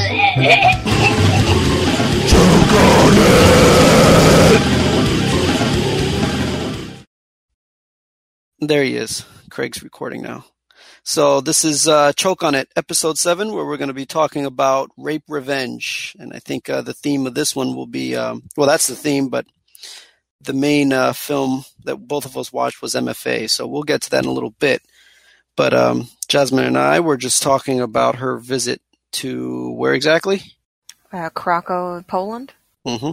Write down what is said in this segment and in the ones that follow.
There he is. Craig's recording now. So this is uh, Choke on It, episode seven, where we're going to be talking about rape revenge, and I think uh, the theme of this one will be um, well, that's the theme, but the main uh, film that both of us watched was MFA, so we'll get to that in a little bit. But um, Jasmine and I were just talking about her visit to where exactly? Uh, Krakow, Poland. Mm-hmm.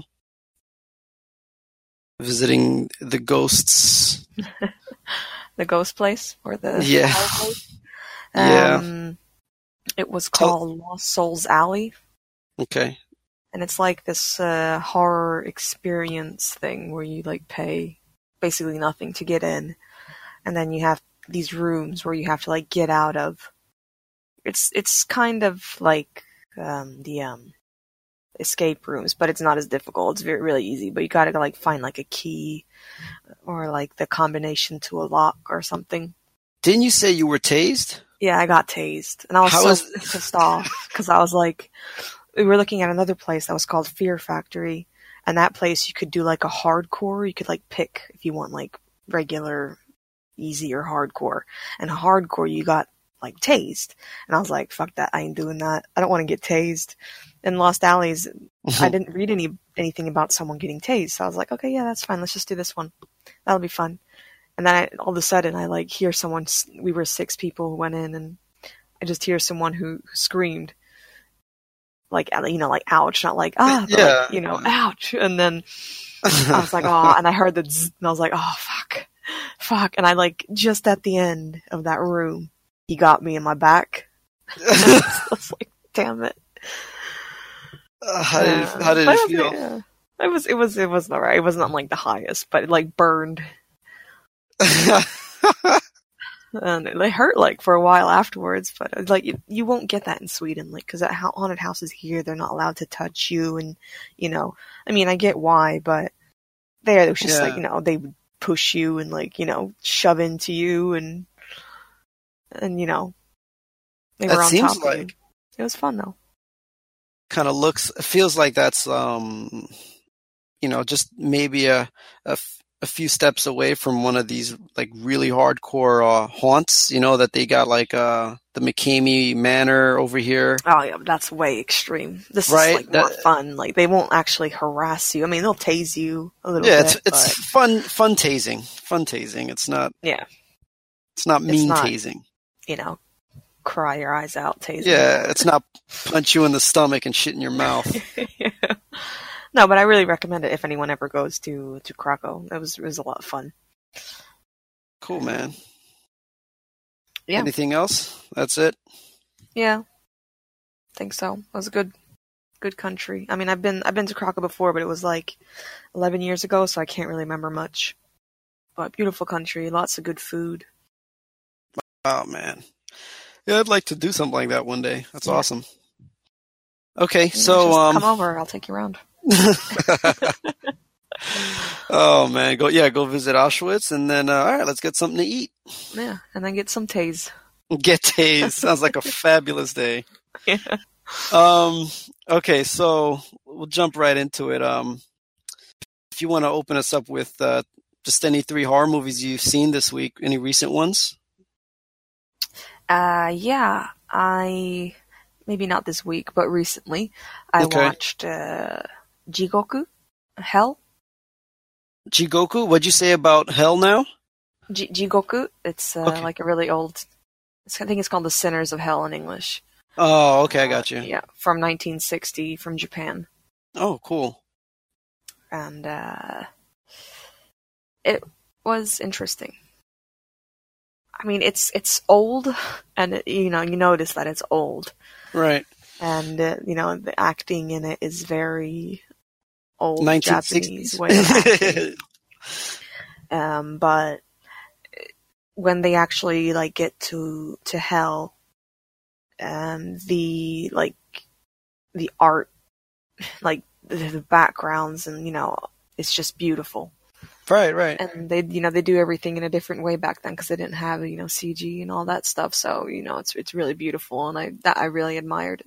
Visiting the ghosts. the ghost place or the Yeah. place. Yeah. Um, It was called Lost Souls Alley, Okay. and it's like this uh, horror experience thing where you like pay basically nothing to get in, and then you have these rooms where you have to like get out of. It's it's kind of like um, the um, escape rooms, but it's not as difficult. It's very really easy, but you gotta like find like a key or like the combination to a lock or something. Didn't you say you were tased? Yeah, I got tased, and I was How so is- pissed off because I was like, we were looking at another place that was called Fear Factory, and that place you could do like a hardcore. You could like pick if you want like regular, easy or hardcore, and hardcore you got like tased, and I was like, fuck that, I ain't doing that. I don't want to get tased. In Lost Alleys, I didn't read any anything about someone getting tased, so I was like, okay, yeah, that's fine. Let's just do this one. That'll be fun. And then I, all of a sudden, I like hear someone. We were six people who went in, and I just hear someone who, who screamed, like uh, you know, like ouch, not like ah, but Yeah. like, you know, ouch. And then I was like, oh, and I heard the, zzz, and I was like, oh fuck, fuck. And I like just at the end of that room, he got me in my back. I was like, damn it. Uh, how did it, Yeah. how did it was- feel? yeah. It was it was it was alright. It wasn't on like the highest, but it like burned and it hurt like for a while afterwards. But uh, like you, you won't get that in Sweden, like because haunted houses here, they're not allowed to touch you, and you know, I mean, I get why, but there it was just like you know they would push you and like you know shove into you and and you know they That were on seems top like- It was fun though. kind of looks feels like that's um you know just maybe a, a f- a few steps away from one of these like really hardcore uh, haunts you know that they got like uh the McKamey Manor over here Oh yeah, that's way extreme. This Right, is like more that- fun. Like they won't actually harass you. I mean, they'll tase you a little yeah bit. it's it's but, fun fun tasing fun tasing it's not yeah, it's not mean not- tasing you know, cry your eyes out tasing. yeah it's not punch you in the stomach and shit in your mouth Yeah. No, but I really recommend it if anyone ever goes to to Krakow. It was it was a lot of fun. cool man Yeah. anything else that's it Yeah, think so. It was a good good country. I mean, I've been I've been to Krakow before, but it was like eleven years ago, so I can't really remember much. But beautiful country, lots of good food. Oh man. Yeah, I'd like to do something like that one day. That's Yeah. awesome. Okay, You so um come over. I'll take you around. Oh man, go yeah, go visit Auschwitz and then uh, all right, let's get something to eat. Yeah, and then get some tase. Get tased. Sounds like a fabulous day. Yeah. Um okay, so we'll jump right into it. Um if you want to open us up with uh just any three horror movies you've seen this week, any recent ones? Uh, yeah, I maybe not this week, but recently I Okay. watched uh, Jigoku, Hell. Jigoku, what'd you say about Hell now? J- Jigoku. It's uh, Okay. like a really old. I think it's called The Sinners of Hell in English. Oh, okay, I got you. Yeah, from 1960 from Japan, Oh, cool. and uh, it was interesting. I mean, it's it's old, and you know you notice that it's old, Right. and uh, you know the acting in it is very old Japanese 1960s. way of acting. um, but when they actually like get to to hell, um, the like the art, like the, the backgrounds, and you know, it's just beautiful. Right, right. And they, you know, they do everything in a different way back then because they didn't have you know CG and all that stuff. So you know, it's it's really beautiful, and I that I really admired.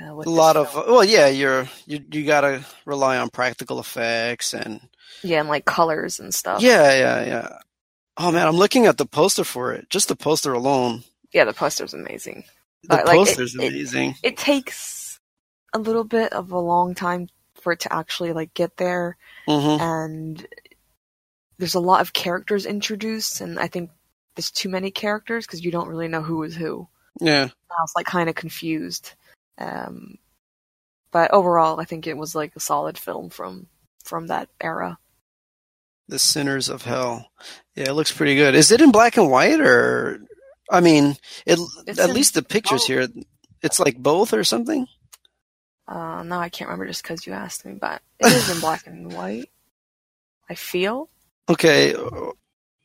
Uh, a lot of film. well, yeah, you're you you gotta rely on practical effects and yeah, and like colors and stuff. yeah, yeah, yeah. Oh man, I'm looking at the poster for it. Just the poster alone. yeah, the poster's amazing. The But, like, it- poster's it- amazing. It takes a little bit of a long time for it to actually like get there, hmm and there's a lot of characters introduced, and I think there's too many characters because you don't really know who is who. Yeah. I was like kind of confused. Um, but overall, I think it was like a solid film from from that era. The Sinners of Hell. Yeah, it looks pretty good. Is it in black and white or? I mean, it, at least the pictures both. here. It's like both or something. Uh, now I can't remember just because you asked me, but it is in black and white. I feel. Okay. uh,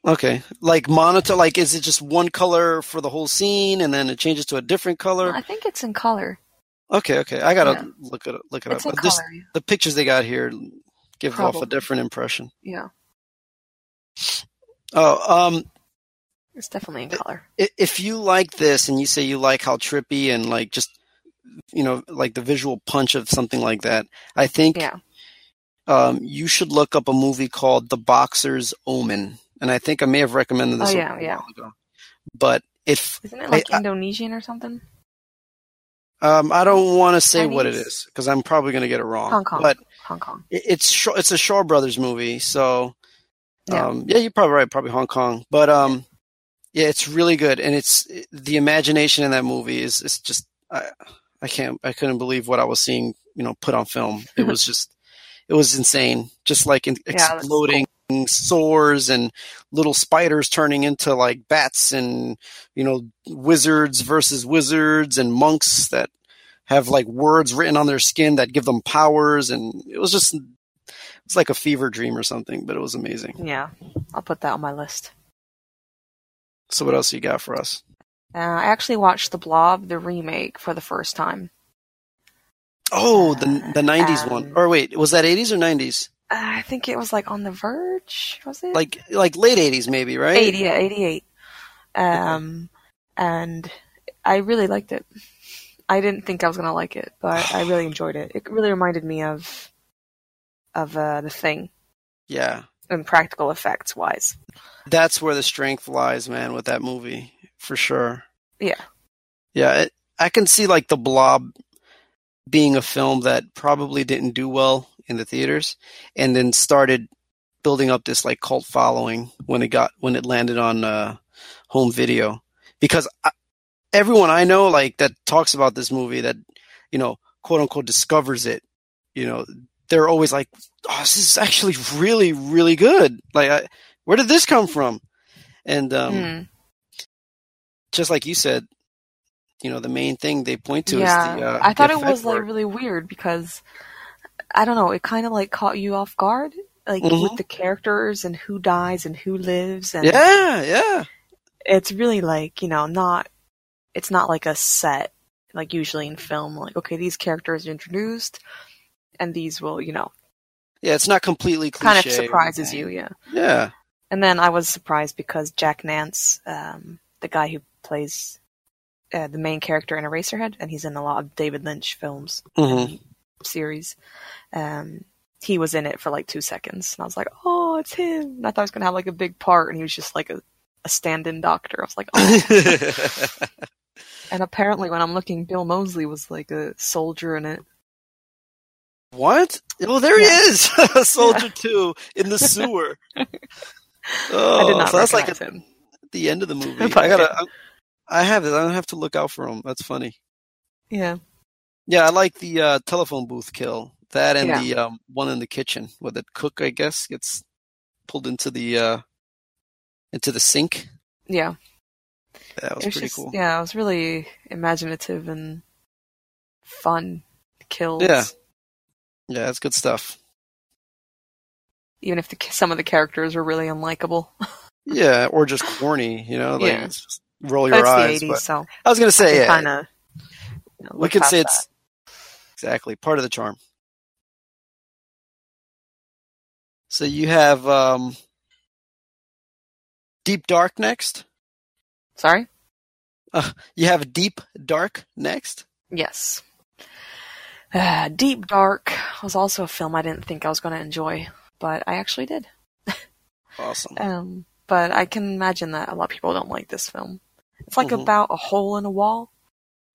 Okay. Like monitor. Like, is it just one color for the whole scene, and then it changes to a different color? I think it's in color. Okay. Okay. I gotta Yeah. look it look it It's up. in But this, color. the pictures they got here give off a different impression. Yeah, Oh, um, it's definitely in color. if you like this and you say you like how trippy and like just you know like the visual punch of something like that, I think Yeah. um, you should look up a movie called The Boxer's Omen, and I think I may have recommended this Oh, a yeah, while yeah. ago. But if Isn't it like I- Indonesian or something? um, I don't want to say what it is because I'm probably going to get it wrong. Hong Kong. But Hong Kong. it- it's it's a Shaw Brothers movie, so Yeah. um, yeah, you're probably right, probably Hong Kong. But um, yeah, it's really good, and it's the imagination in that movie is just I I can't I couldn't believe what I was seeing, you know, put on film. It was just it was insane, just like in, exploding sores and little spiders turning into like bats, and you know, wizards versus wizards and monks that have like words written on their skin that give them powers, and it was just it's like a fever dream or something, but it was amazing. Yeah, I'll put that on my list. So what else you got for us? Uh, I actually watched The Blob, the remake, for the first time. Oh, the the nineties one. Um, Or wait, was that eighties or nineties? Uh, I think it was like on the verge, was it? Like like late eighties maybe, right? 80, yeah, 88. Um, and I really liked it. I didn't think I was gonna like it, but I really enjoyed it. It really reminded me of of uh, the thing Yeah. and practical effects wise. That's where the strength lies, man, with that movie, for sure. Yeah. Yeah, it, I can see like the Blob being a film that probably didn't do well in the theaters, and then started building up this like cult following when it got when it landed on uh, home video. Because I, everyone I know like that talks about this movie that you know quote unquote discovers it, you know, they're always like, "Oh, this is actually really really good." Like, I, where did this come from? And um, Hmm. Just like you said, you know, the main thing they point to yeah, is the. Uh, I thought it was like really weird because I don't know. It kind of like caught you off guard, like Mhm. with the characters and who dies and who lives, and Yeah, yeah, it's really like you know not. It's not like a set like usually in film. Like okay, these characters are introduced, and these will you know yeah. It's not completely cliche. kind of surprises you, yeah. Yeah, And then I was surprised because Jack Nance, um, the guy who plays uh, the main character in Eraserhead, and he's in a lot of David Lynch films hmm series. Um, he was in it for like two seconds, and I was like, "Oh, it's him!" And I thought he was gonna have like a big part, and he was just like a, a stand-in doctor. I was like, "Oh!" and apparently, when I'm looking, Bill Moseley was like a soldier in it. what? Oh, there Yeah. he is, a Soldier Two in the sewer. Oh, I did not so that's like at him. the end of the movie. I gotta. I, have it. I don't have to look out for them. That's funny. Yeah, Yeah, I like the uh, telephone booth kill. That and Yeah. the um, one in the kitchen where the cook, I guess, gets pulled into the uh, into the sink. yeah. That was it was pretty just, cool. Yeah, it was really imaginative and fun kills. Yeah. Yeah, that's good stuff. Even if the, some of the characters were really unlikable. Yeah, or just corny, you know, like Yeah. it's just roll your it's eyes. the 80s, But so I was gonna say, yeah, kind of. You know, we could say that. it's exactly part of the charm. So you have um, Deep Dark next. Sorry? You have Deep Dark next. Yes. Uh, Deep Dark was also a film I didn't think I was going to enjoy, but I actually did. Awesome. Um, but I can imagine that a lot of people don't like this film. It's like Mhm. about a hole in a wall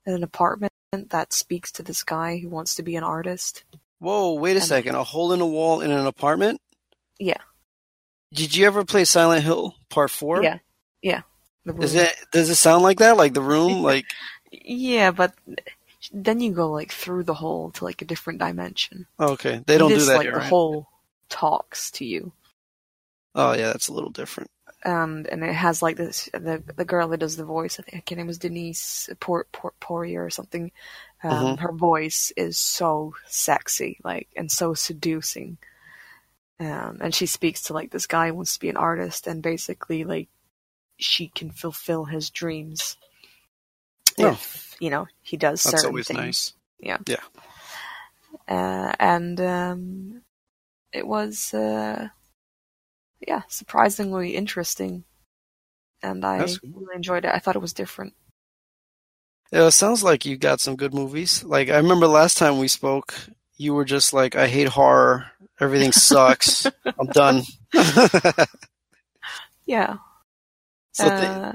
in an apartment that speaks to this guy who wants to be an artist. Whoa, wait a and- second. A hole in a wall in an apartment? Yeah. Did you ever play Silent Hill Part 4? Yeah. Yeah. Is it does it sound like that? Like the room? Like Yeah, but then you go like through the hole to like a different dimension. okay. They don't this, do that like here, the right? hole talks to you. Oh yeah, that's a little different. Um, and it has like this the the girl that does the voice. I think her name was Denise Port, Port Poirier or something. Um, Mhm. Her voice is so sexy, like and so seducing. Um, and she speaks to like this guy who wants to be an artist, and basically like she can fulfill his dreams Oh. if you know he does That's certain always things. nice. Yeah. Yeah. Uh, and um, it was uh, yeah surprisingly interesting, and I That's cool. really enjoyed it. I thought it was different. Yeah, it sounds like you got some good movies. Like I remember last time we spoke, you were just like, I hate horror. Everything sucks. I'm done. Yeah. so uh,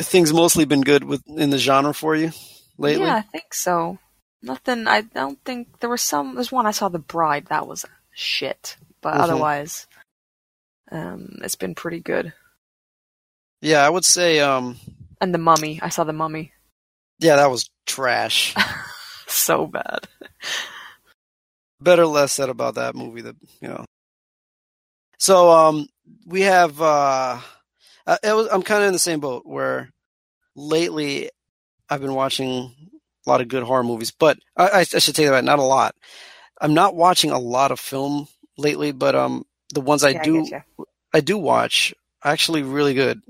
things mostly been good with in the genre for you lately. Yeah, I think so. Nothing. I don't think there was some. There's one I saw, The Bride. That was shit, but Mhm. otherwise, um, it's been pretty good. Yeah, I would say, um, And The Mummy. I saw The Mummy. yeah, that was trash. so bad. Better less said about that movie. That you know. So, um, we have. uh it was, I'm kind of in the same boat where lately I've been watching a lot of good horror movies, but I, I, I should take that back. Not a lot. I'm not watching a lot of film lately, but um, the ones I Yeah, do ya. I do watch are actually really good.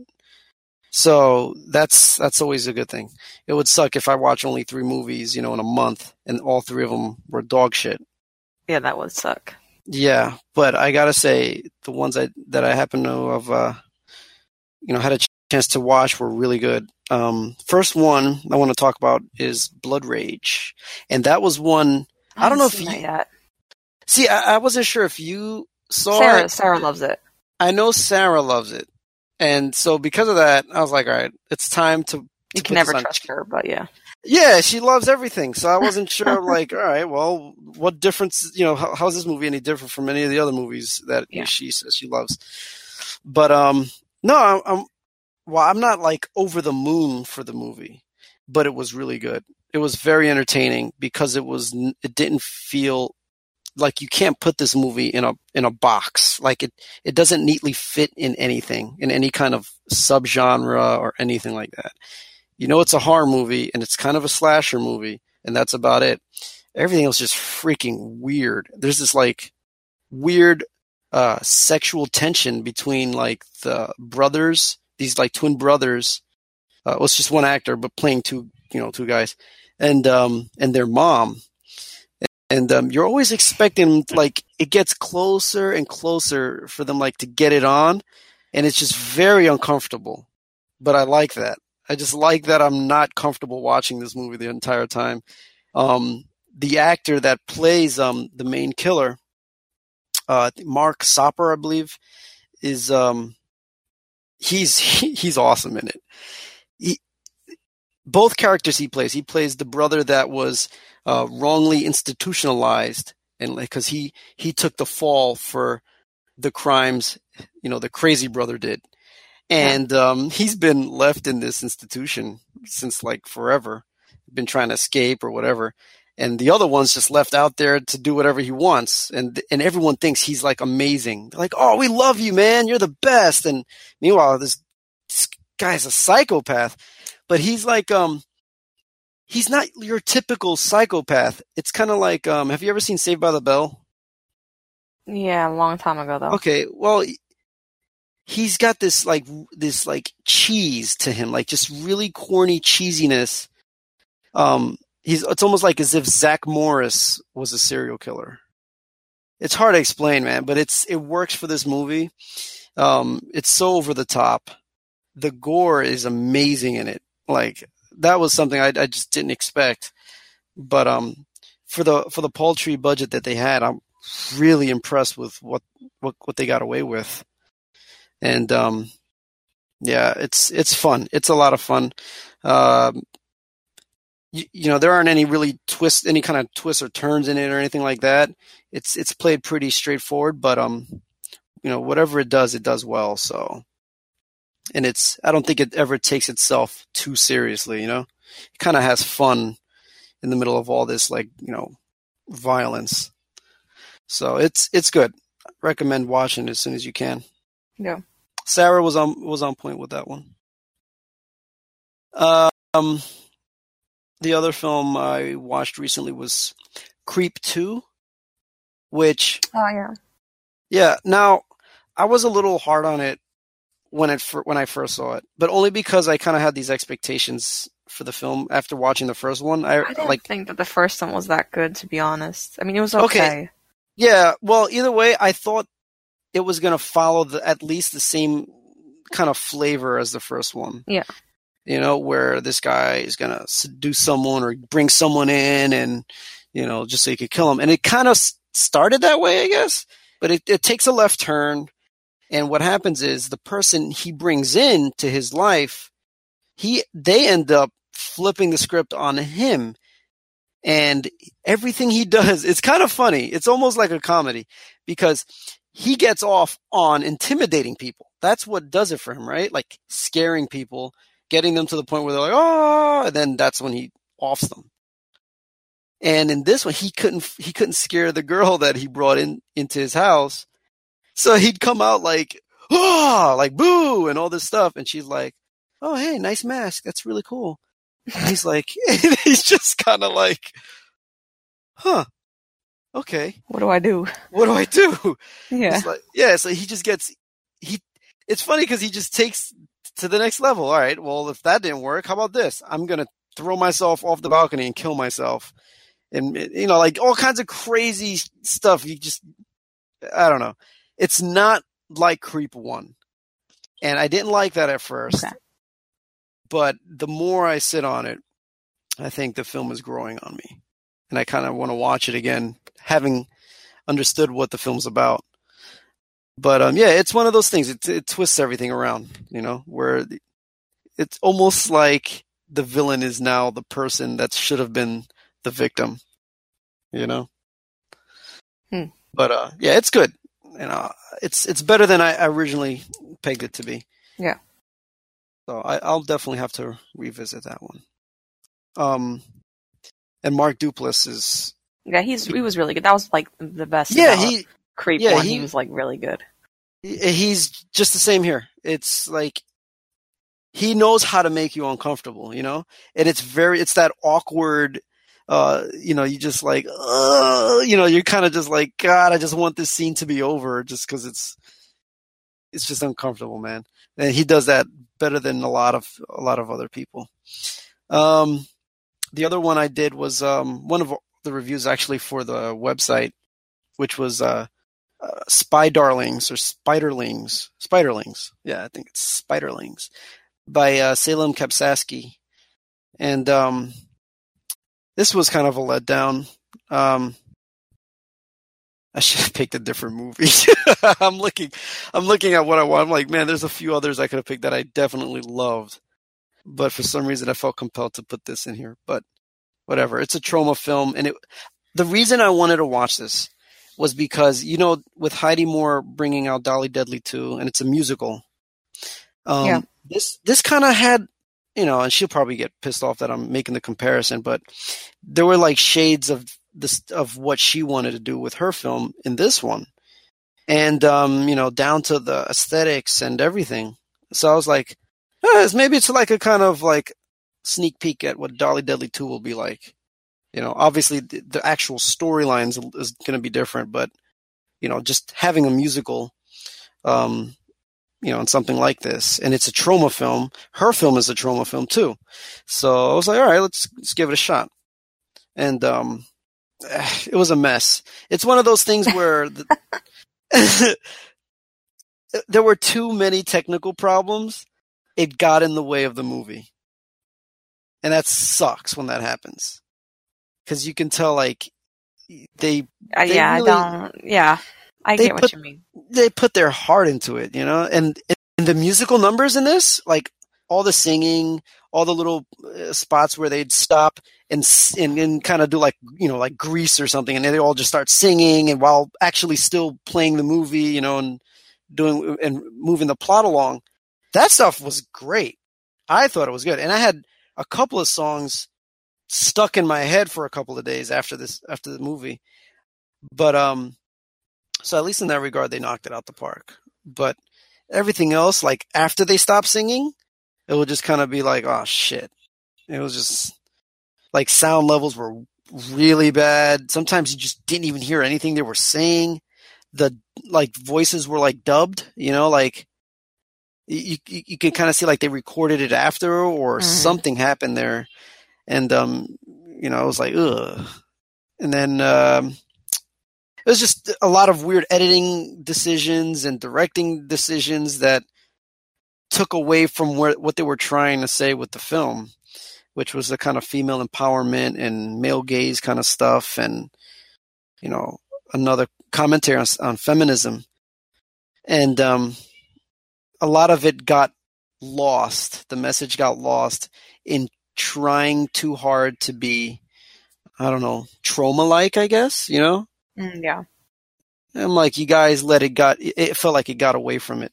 So that's that's always a good thing. It would suck if I watch only three movies, you know, in a month, and all three of them were dog shit. Yeah, that would suck. Yeah, but I gotta say the ones I that I happen to have, uh, you know, had a ch- chance to watch were really good. Um, first one I want to talk about is Blood Rage, and that was one. I don't know if you- yet. See, I, I wasn't sure if you Sarah. Sarah loves it. I know Sarah loves it, and so because of that, I was like, all right, it's time to. You can never trust her, but yeah. Yeah, she loves everything, so I wasn't sure. like, all right, well, what difference? You know, how, how's this movie any different from any of the other movies that Yeah. she says she loves? But um, no, I'm, I'm well, I'm not like over the moon for the movie, but it was really good. It was very entertaining because it was it didn't feel like you can't put this movie in a in a box. Like it it doesn't neatly fit in anything in any kind of subgenre or anything like that. You know, it's a horror movie and it's kind of a slasher movie, and that's about it. Everything else is just freaking weird. There's this like weird uh sexual tension between like the brothers, these like twin brothers. Uh, well, it's just one actor, but playing two, you know, two guys, and um, and their mom, and um, you're always expecting like it gets closer and closer for them like to get it on, and it's just very uncomfortable. But I like that. I just like that I'm not comfortable watching this movie the entire time. Um, the actor that plays um, the main killer, uh, Mark Soper, I believe, is um, he's he's awesome in it. He, both characters he plays, he plays the brother that was uh, wrongly institutionalized, and because he he took the fall for the crimes, you know, the crazy brother did, and um, he's been left in this institution since like forever, been trying to escape or whatever. And the other one's just left out there to do whatever he wants, and and everyone thinks he's like amazing. They're like, "Oh, we love you, man! You're the best." And meanwhile, this, this guy's a psychopath, but he's like, um, he's not your typical psychopath. It's kind of like, um, have you ever seen Saved by the Bell? Yeah, a long time ago though. Okay, well, he's got this like this like cheese to him, like just really corny cheesiness. Um, he's it's almost like as if Zach Morris was a serial killer. It's hard to explain, man, but it's it works for this movie. Um, it's so over the top. The gore is amazing in it. Like that was something I, I just didn't expect. But um, for the for the paltry budget that they had, I'm really impressed with what what what they got away with. And um, yeah, it's it's fun. It's a lot of fun. Um, you, you know, there aren't any really twists, any kind of twists or turns in it or anything like that. It's it's played pretty straightforward, but um, you know, whatever it does, it does well. So, and it's I don't think it ever takes itself too seriously. You know, it kind of has fun in the middle of all this, like you know, violence. So it's it's good. recommend watching as soon as you can. Yeah. Sarah was on was on point with that one. Um, the other film I watched recently was Creep Two, which Oh yeah. yeah. Now I was a little hard on it when it when I first saw it, but only because I kind of had these expectations for the film after watching the first one. I, I didn't like think that the first one was that good, to be honest. I mean, it was okay. Okay. Yeah, well, either way, I thought it was going to follow the, at least the same kind of flavor as the first one. Yeah. You know, where this guy is going to seduce someone or bring someone in and, you know, just so he could kill him. And it kind of s- started that way, I guess, but it, it takes a left turn. And what happens is the person he brings in to his life, he, they end up flipping the script on him. And everything he does it's kind of funny. It's almost like a comedy because he gets off on intimidating people. That's what does it for him right? Like scaring people getting them to the point where they're like oh and then that's when he offs them. And in this one he couldn't he couldn't scare the girl that he brought in into his house so he'd come out like oh like boo and all this stuff and she's like oh hey nice mask that's really cool and he's like, he's just kind of like, huh, okay, What do I do? what do I do? Yeah. Like, yeah, so he just gets, he, it's funny because he just takes to the next level. All right, well, if that didn't work, how about this? I'm going to throw myself off the balcony and kill myself. And, you know, like all kinds of crazy stuff. You just, I don't know. It's not like Creep 1. And I didn't like that at first. Okay. But the more I sit on it, I think the film is growing on me. And I kind of want to watch it again, having understood what the film's about. But um, yeah, it's one of those things. It, it twists everything around, you know, where the- it's almost like the villain is now the person that should have been the victim, you know. Hmm. But uh, yeah, it's good. You know, it's it's better than I originally pegged it to be. Yeah. So I, I'll definitely have to revisit that one. Um, and Mark Duplass is Yeah, he's he was really good. That was like the best. yeah he Creep yeah, one. he- He was like really good. he's just the same here. It's like he knows how to make you uncomfortable, you know, and it's very it's that awkward. Uh, you know, you just like, uh, you know, you're kind of just like, God, I just want this scene to be over, just because it's, it's just uncomfortable, man. And he does that better than a lot of a lot of other people. Um, the other one I did was um one of the reviews actually for the website, which was uh uh, Spy Darlings or Spiderlings. Spiderlings. Yeah, I think it's Spiderlings by uh, Salem Kapsaski. And um, this was kind of a letdown. Um, I should have picked a different movie. I'm looking, I'm looking at what I want. I'm like, man, there's a few others I could have picked that I definitely loved, but for some reason I felt compelled to put this in here. But whatever, it's a trauma film, and it. The reason I wanted to watch this was because you know with Heidi Moore bringing out Dolly Deadly 2 and it's a musical. Um, Yeah. This this kind of had you know, and she'll probably get pissed off that I'm making the comparison, but there were like shades of this of what she wanted to do with her film in this one, and um, you know, down to the aesthetics and everything. So I was like, eh, maybe it's like a kind of like sneak peek at what Dolly Deadly 2 will be like. You know, obviously the, the actual storylines is going to be different, but you know, just having a musical, um, you know, and something like this, and it's a trauma film. Her film is a trauma film too, so I was like, all right, let's let's give it a shot. And um, it was a mess. It's one of those things where the, there were too many technical problems. It got in the way of the movie, and that sucks when that happens because you can tell like they Uh, They yeah, really- I don't. Yeah, I they get what put- you mean. they put their heart into it, you know, and, and the musical numbers in this, like all the singing, all the little uh, spots where they'd stop and and, and kind of do like you know like Grease or something, and they all just start singing, and while actually still playing the movie, you know, and doing and moving the plot along, that stuff was great. I thought it was good, and I had a couple of songs stuck in my head for a couple of days after this after the movie, but um so at least in that regard, they knocked it out the park. But everything else, like after they stopped singing, it would just kind of be like, oh shit. It was just like sound levels were really bad. Sometimes you just didn't even hear anything they were saying. The like voices were like dubbed, you know, like you you, you could kind of see like they recorded it after or Mhm. something happened there. And um, you know, I was like, ugh. And then um it was just a lot of weird editing decisions and directing decisions that took away from where, what they were trying to say with the film, which was the kind of female empowerment and male gaze kind of stuff, and you know another commentary on, on feminism, and um, a lot of it got lost. The message got lost in trying too hard to be, I don't know, trauma-like. I guess you know. Mm, yeah. I'm like, you guys let it got, it felt like it got away from it.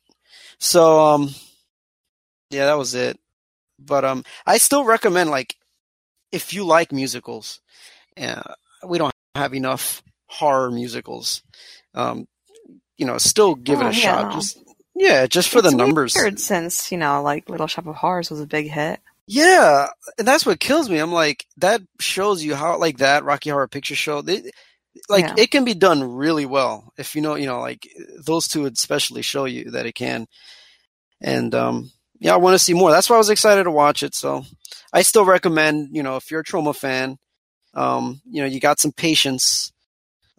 So, um, yeah, that was it. But, um, I still recommend, like, if you like musicals, uh, we don't have enough horror musicals. Um, you know, still give it Oh, a yeah, shot. no. Just, yeah, just for It's the numbers. Since you know, like Little Shop of Horrors was a big hit. Yeah, and that's what kills me. I'm like, that shows you how, like that Rocky Horror Picture Show, they, like Yeah. it can be done really well if you know, you know, like those two especially show you that it can. And um, yeah, I want to see more. That's why I was excited to watch it. So I still recommend, you know, if you're a trauma fan, um, you know, you got some patience,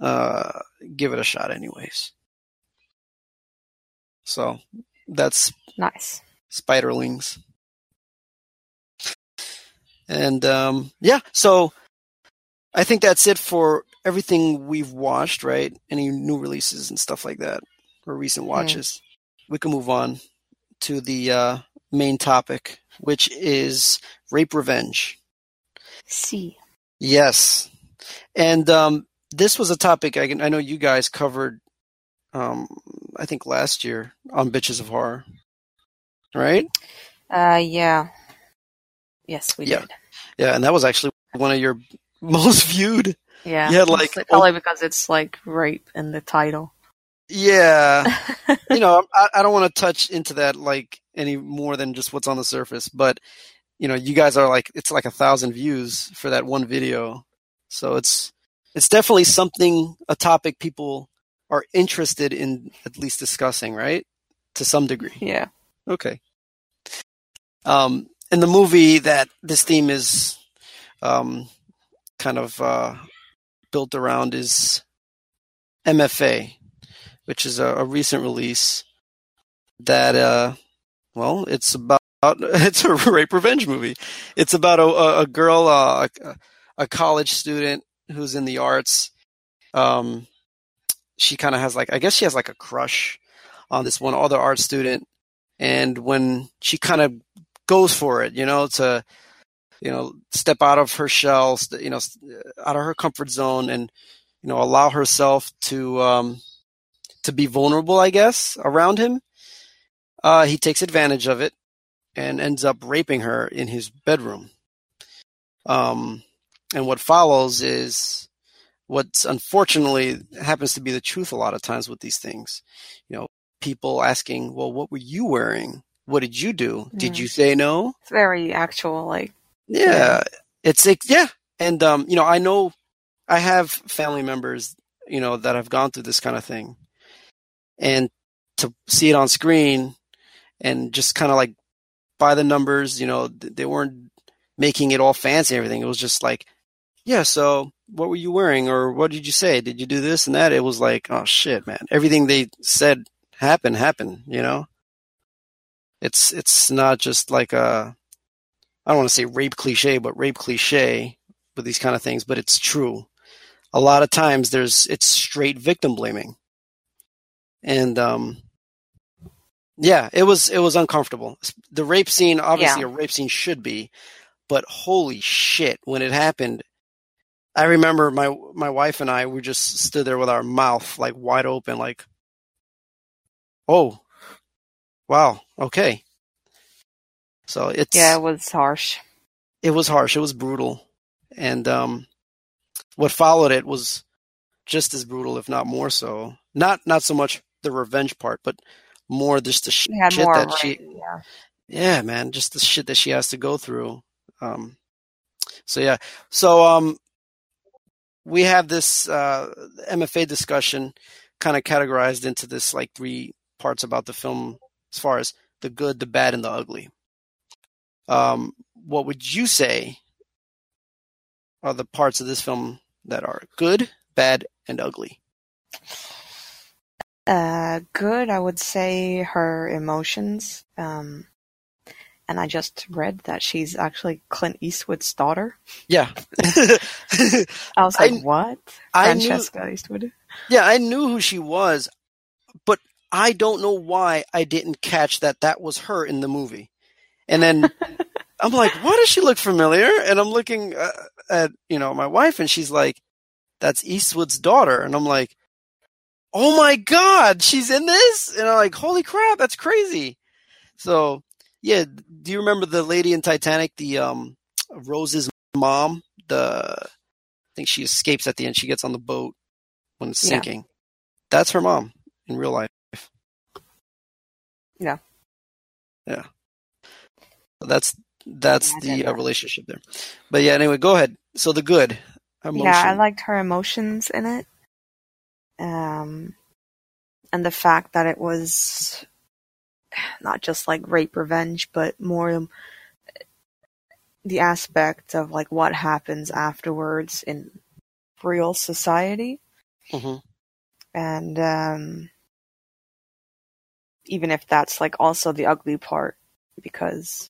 uh, give it a shot, anyways. So that's Nice. Spiderlings. And um, yeah, so I think that's it for everything we've watched, right? Any new releases and stuff like that, or recent watches. We can move on to the uh, main topic, which is rape revenge. See. Yes, and um, this was a topic I, can, I know you guys covered. Um, I think last year on Bitches of Horror, right? Uh, yeah. Yes, we Yeah. did. Yeah, and that was actually one of your most viewed. Yeah. Had, like, mostly- probably because it's like rape in the title. Yeah, you know, I, I don't want to touch into that like any more than just what's on the surface, but you know, you guys are like it's like a thousand views for that one video, so it's it's definitely something a topic people are interested in at least discussing, right? To some degree. yeah. Okay. Um, in the movie that this theme is um, kind of uh, built around is MFA, which is a, a recent release that, uh, well, it's about it's a rape revenge movie. It's about a, a, girl, uh, a, a college student who's in the arts. Um, she kind of has like, I guess she has like a crush on this one other art student and when she kind of goes for it, you know, to you know step out of her shell, you know, out of her comfort zone, and you know allow herself to um, to be vulnerable, I guess, around him. Uh, he takes advantage of it and ends up raping her in his bedroom. Um, and what follows is what's unfortunately happens to be the truth a lot of times with these things. You know, people asking, "Well, what were you wearing? What did you do? Did you say no?" It's very actual, like, Yeah, it's like yeah, and um, you know, I know I have family members, you know, that have gone through this kind of thing, and to see it on screen and just kind of like by the numbers, you know, they weren't making it all fancy and everything. It was just like, yeah, so what were you wearing or what did you say? Did you do this and that? It was like, oh shit, man. Everything they said happened, happened, you know? It's it's not just like a I don't want to say rape cliche, but rape cliche with these kind of things, but it's true. a lot of times there's it's straight victim blaming. And um yeah, it was it was uncomfortable. The rape scene, obviously Yeah. a rape scene should be, but holy shit, when it happened, I remember my my wife and I we just stood there with our mouth like wide open, like, oh, wow, okay. So it's Yeah, it was harsh. it was harsh, it was brutal, and um, what followed it was just as brutal, if not more so. Not not so much the revenge part, but more just the sh- shit more. that she yeah. yeah, man, just the shit that she has to go through. Um, so yeah, so um, we have this uh, MFA discussion kind of categorized into this like three parts about the film, as far as the good, the bad, and the ugly. Um, what would you say are the parts of this film that are good, bad, and ugly? Uh, good. I would say her emotions. Um, and I just read that she's actually Clint Eastwood's daughter. Yeah, I was I- like, what? I knew- Francesca Eastwood. Yeah, I knew who she was, but I don't know why I didn't catch that that was her in the movie. And then I'm like, why does she look familiar? And I'm looking uh, at, you know, my wife and she's like, that's Eastwood's daughter. And I'm like, oh my God, she's in this? And I'm like, holy crap, that's crazy. So, yeah, do you remember the lady in Titanic, the, um, Rose's mom? The, I think she escapes at the end. She gets on the boat when it's Yeah. sinking. That's her mom in real life. Yeah. Yeah. That's that's the uh, relationship there. But yeah, anyway, go ahead. So the good emotion. Yeah, I liked her emotions in it. Um, and the fact that it was not just like rape revenge, but more the aspect of like what happens afterwards in real society. Mhm. And um, even if that's like also the ugly part, because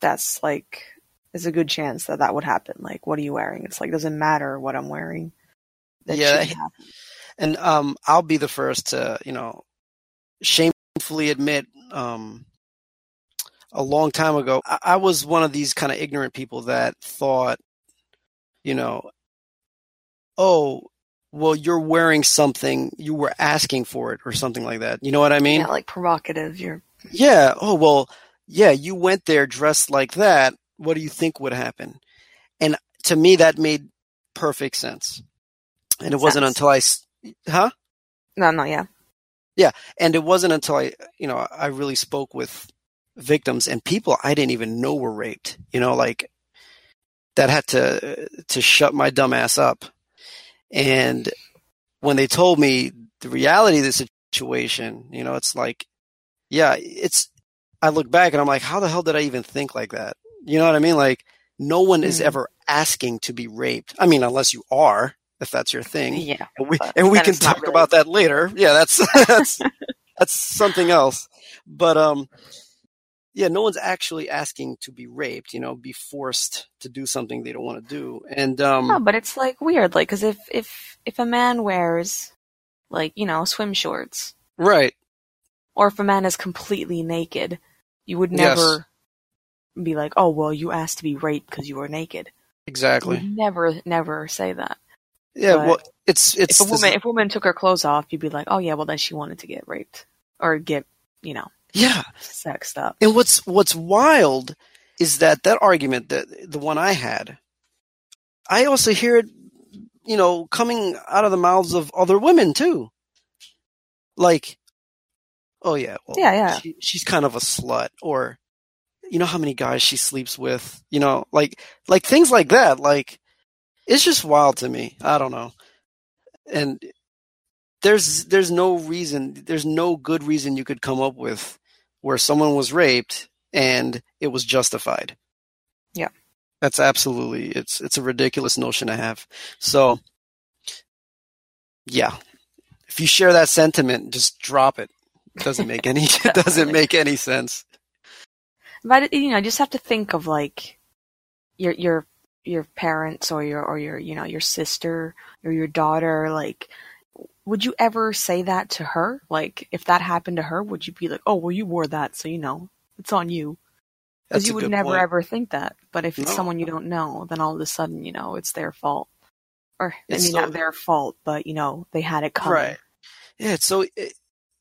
that's like there's a good chance that that would happen. Like, what are you wearing? It's like doesn't matter what I'm wearing. That Yeah. And um, I'll be the first to, you know, shamefully admit, um, a long time ago, I, I was one of these kind of ignorant people that thought, you know, oh, well, you're wearing something, you were asking for it or something like that. You know what I mean? yeah, like provocative. You're Yeah. Oh, well, yeah, you went there dressed like that. What do you think would happen? And to me, that made perfect sense. And it wasn't until I, huh? no, no, yeah. yeah, And it wasn't until I, you know, I really spoke with victims and people I didn't even know were raped, you know, like that had to, to shut my dumb ass up. And when they told me the reality of the situation, you know, it's like, yeah, it's, I look back and I'm like, how the hell did I even think like that? You know what I mean? Like, no one is Mm. ever asking to be raped. I mean, unless you are, if that's your thing yeah. and we and we can talk really- about that later. Yeah, that's that's that's something else. But um, yeah, no one's actually asking to be raped. You know, be forced to do something they don't want to do. And um, No, but it's like weird, like because if if if a man wears like you know swim shorts, right, or if a man is completely naked, you would Yes. never be like, oh well, you asked to be raped because you were naked. exactly. You'd never, never say that. Yeah, but well, it's it's if a woman if a woman took her clothes off, you'd be like, oh yeah, well then she wanted to get raped or get you know yeah. sexed up. And what's what's wild is that that argument that the one I had, I also hear it, you know, coming out of the mouths of other women too. Like, oh yeah, well, Yeah, yeah. She, she's kind of a slut, or you know how many guys she sleeps with, you know, like like things like that. Like, it's just wild to me. I don't know, and there's there's no reason, there's no good reason you could come up with where someone was raped and it was justified. Yeah. That's absolutely it's it's a ridiculous notion to have. So yeah. If you share that sentiment, just drop it. It doesn't make any it doesn't make any sense. But you know, just have to think of like your your your parents or your or your you know your sister or your daughter like would you ever say that to her like if that happened to her would you be like oh well you wore that so you know it's on you because you would never point. ever think that but if it's No. someone you don't know then all of a sudden you know it's their fault or i It's mean so- not their fault but you know they had it coming Right. Yeah. It's so it,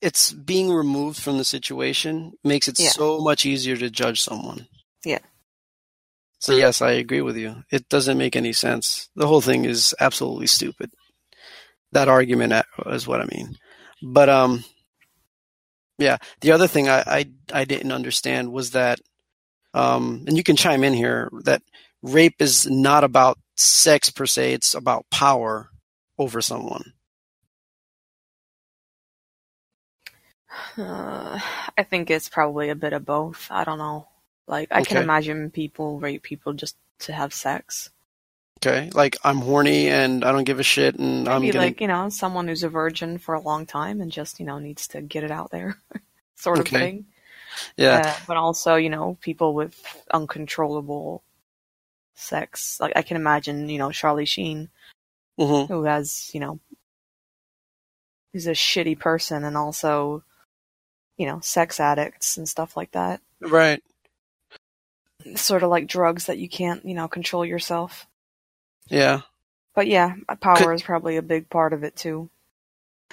it's being removed from the situation makes it Yeah. so much easier to judge someone. Yeah. So yes, I agree with you. It doesn't make any sense. The whole thing is absolutely stupid. That argument is what I mean. But um, yeah. The other thing I I, I didn't understand was that um, and you can chime in here that rape is not about sex per se. It's about power over someone. Uh, I think it's probably a bit of both. I don't know. Like I can imagine people rape people just to have sex. Okay, like I'm horny and I don't give a shit, and I'm gonna. like you know someone who's a virgin for a long time and just you know needs to get it out there, sort of Okay. thing. yeah, Uh, but also you know people with uncontrollable sex. Like I can imagine you know Charlie Sheen hmm who has you know who's a shitty person and also you know sex addicts and stuff like that. right. Sort of like drugs that you can't you know control yourself. Yeah, But yeah, power Could- is probably a big part of it too.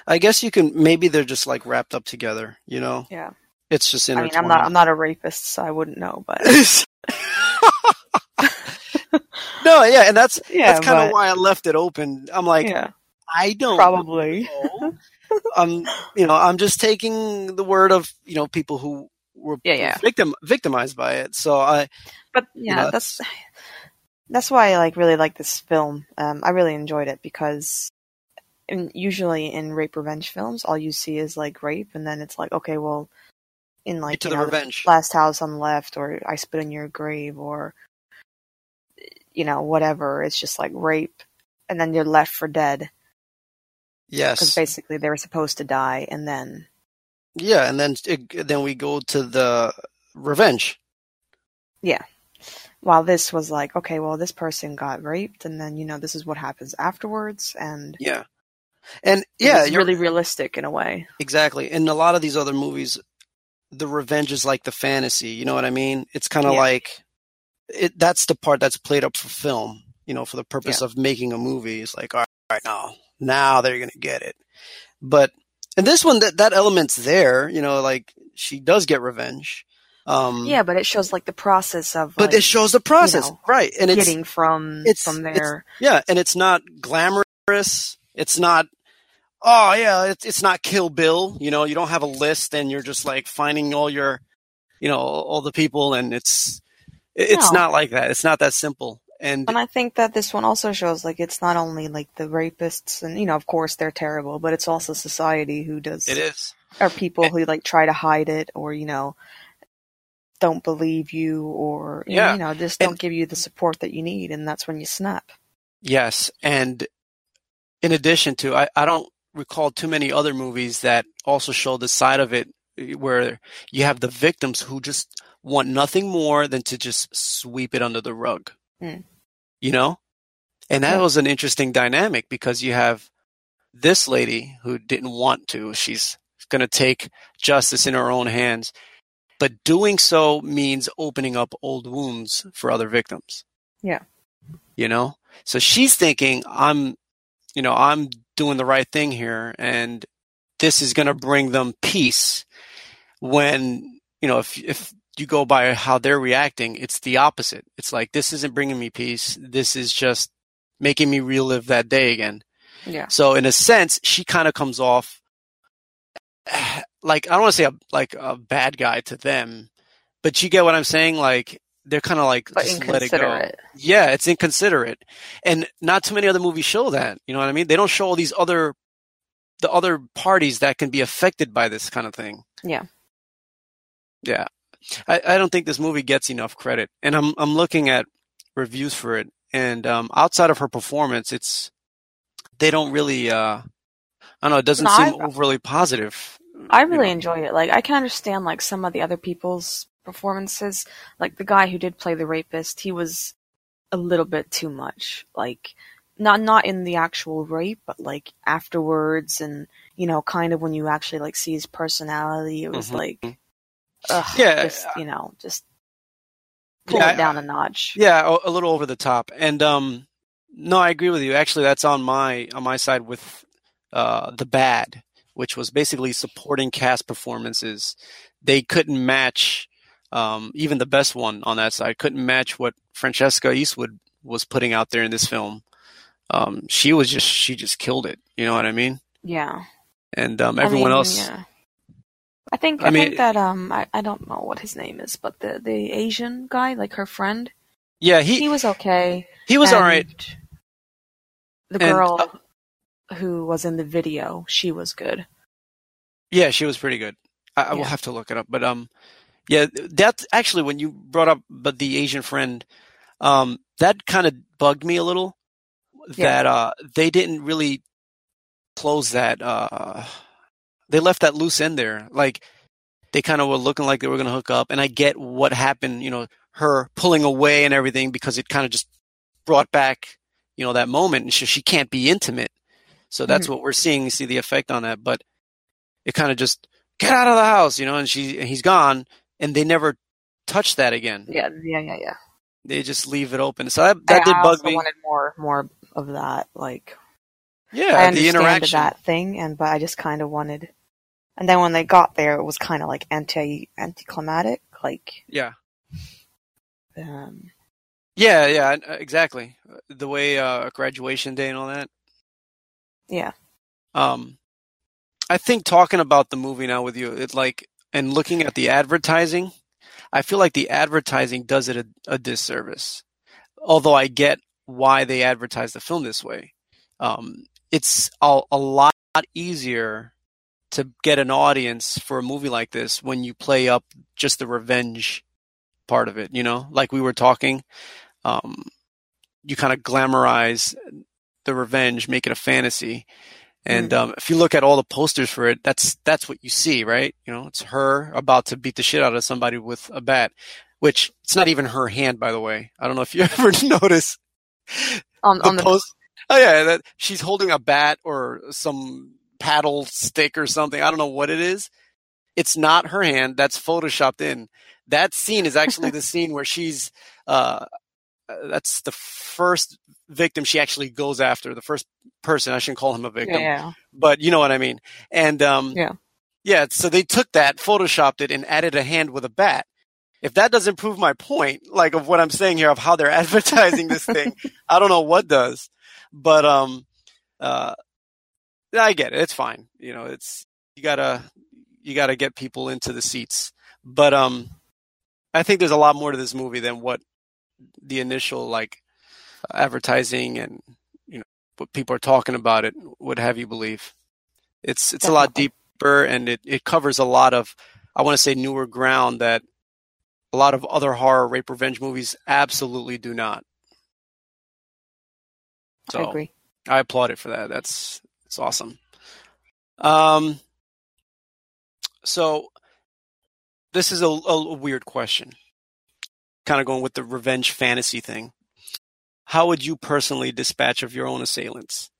I guess you can. Maybe they're just like wrapped up together. You know, Yeah. it's just I mean. I'm not I'm not a rapist, so I wouldn't know, but no, yeah, and that's yeah, that's kind of but- why I left it open. I'm like, yeah, I don't probably. I'm, you know, I'm just taking the word of you know people who were Yeah, yeah. victim victimized by it. So I, But You yeah, know, that's that's why I like really like this film. Um, I really enjoyed it because usually in rape revenge films, all you see is like rape, and then it's like, okay, well, in like to the know, revenge. last house on the left, or I spit in your grave, or you know whatever. It's just like rape, and then you're left for dead because basically they were supposed to die, and then yeah, and then it, then we go to the revenge. Yeah. While this was like, okay, well, this person got raped, and then you know this is what happens afterwards, and Yeah, and yeah, you're really realistic in a way. Exactly. In a lot of these other movies, the revenge is like the fantasy. You know what I mean? It's kind of Yeah. like it. That's the part that's played up for film. You know, for the purpose of making a movie. It's like, all right, now, now they're gonna get it. But and this one, that that element's there. You know, like she does get revenge. Um, Yeah, but it shows like the process of But like, it shows the process, know, right? And it's getting from it's- from it's- there. Yeah, and it's not glamorous. It's not. Oh yeah, it's it's not Kill Bill. You know, you don't have a list and you're just like finding all your, you know, all the people, and it's it's No. not like that. It's not that simple. And And I think that this one also shows like it's not only like the rapists and you know of course they're terrible, but it's also society who does it is. or people who like try to hide it or you know don't believe you or you know, Yeah. you know just don't give you the support that you need and that's when you snap. Yes, and in addition to, I, I don't recall too many other movies that also show the side of it where you have the victims who just want nothing more than to just sweep it under the rug. Mm. You know? And that Yeah. was an interesting dynamic because you have this lady who didn't want to. She's going to take justice in her own hands. But doing so means opening up old wounds for other victims. Yeah. You know? So she's thinking, I'm, you know, I'm doing the right thing here and this is going to bring them peace when, you know, if, if you go by how they're reacting, it's the opposite. It's like, this isn't bringing me peace. This is just making me relive that day again. Yeah. So in a sense, she kind of comes off like I don't want to say a, like a bad guy to them, but you get what I'm saying. Like they're kind of like But just let it go. Yeah, it's inconsiderate, and not too many other movies show that. You know what I mean? They don't show all these other the other parties that can be affected by this kind of thing. Yeah. Yeah, I, I don't think this movie gets enough credit, and I'm I'm looking at reviews for it, and um, outside of her performance, it's they don't really. Uh, I don't know. It doesn't No, seem I- overly positive. I you really know. enjoy it. Like I can understand like some of the other people's performances. Like the guy who did play the rapist, he was a little bit too much. Like not not in the actual rape, but like afterwards, and you know, kind of when you actually like see his personality, it was Mhm. like, ugh, Yeah, just you know, just pull Yeah, it down a notch. Yeah, a, little over the top. And um no, I agree with you. Actually, that's on my on my side with uh the bad, which was basically supporting cast performances. They couldn't match um even the best one on that side couldn't match what Francesca Eastwood was putting out there in this film. Um she was just she just killed it. You know what I mean? Yeah, And um I everyone mean, else Yeah. I think I I, mean- think that um I, I don't know what his name is, but the the Asian guy, like her friend, Yeah, he, he was okay. he was all right. The And, girl uh, who was in the video, she was good. Yeah, she was pretty good. I, I will have to look it up, but um, yeah, that actually when you brought up but the Asian friend, um, that kind of bugged me a little. Yeah. That uh, they didn't really close that. Uh, they left that loose end there. Like they kind of were looking like they were going to hook up, and I get what happened. You know, her pulling away and everything because it kind of just brought back, you know, that moment, and she, she can't be intimate. So that's mm-hmm. what we're seeing. You see the effect on that, but it kind of just get out of the house, you know, and she and he's gone, and they never touch that again. Yeah, yeah, yeah, yeah. They just leave it open. So that that did bug me. I wanted more more of that. Like yeah, I the interaction. that thing, and but I just kind of wanted. And then when they got there, it was kind of like anti anticlimactic. Like, Yeah, um, yeah, yeah, uh, exactly. The way uh, graduation day and all that. yeah, Um, I think talking about the movie now with you, it's like, and looking at the advertising, I feel like the advertising does it a, a disservice. Although I get why they advertise the film this way, um, it's a, a lot easier to get an audience for a movie like this when you play up just the revenge part of it. You know, like we were talking, um, you kind of glamorize the revenge, make it a fantasy. And um, if you look at all the posters for it, that's that's what you see, right? You know, it's her about to beat the shit out of somebody with a bat, which it's not even her hand, by the way. I don't know if you ever notice on the on the post. Oh yeah, that she's holding a bat or some paddle stick or something. I don't know what it is. It's not her hand. That's photoshopped in. That scene is actually the scene where she's. Uh, that's the first victim she actually goes after. The first person. I shouldn't call him a victim yeah, but you know what I mean. And um, Yeah. yeah. So they took that, photoshopped it, and added a hand with a bat. If that doesn't prove my point, like of what I'm saying here of how they're advertising this thing, I don't know what does. But um, uh, I get it. It's fine. You know, it's you gotta you gotta get people into the seats. But um, I think there's a lot more to this movie than what the initial like advertising and you know what people are talking about it would have you believe. It's it's a lot deeper and it, it covers a lot of I want to say newer ground that a lot of other horror rape revenge movies absolutely do not. So I agree. I applaud it for that. That's it's awesome. Um, so this is a, a weird question, kind of going with the revenge fantasy thing. How would you personally dispatch of your own assailants?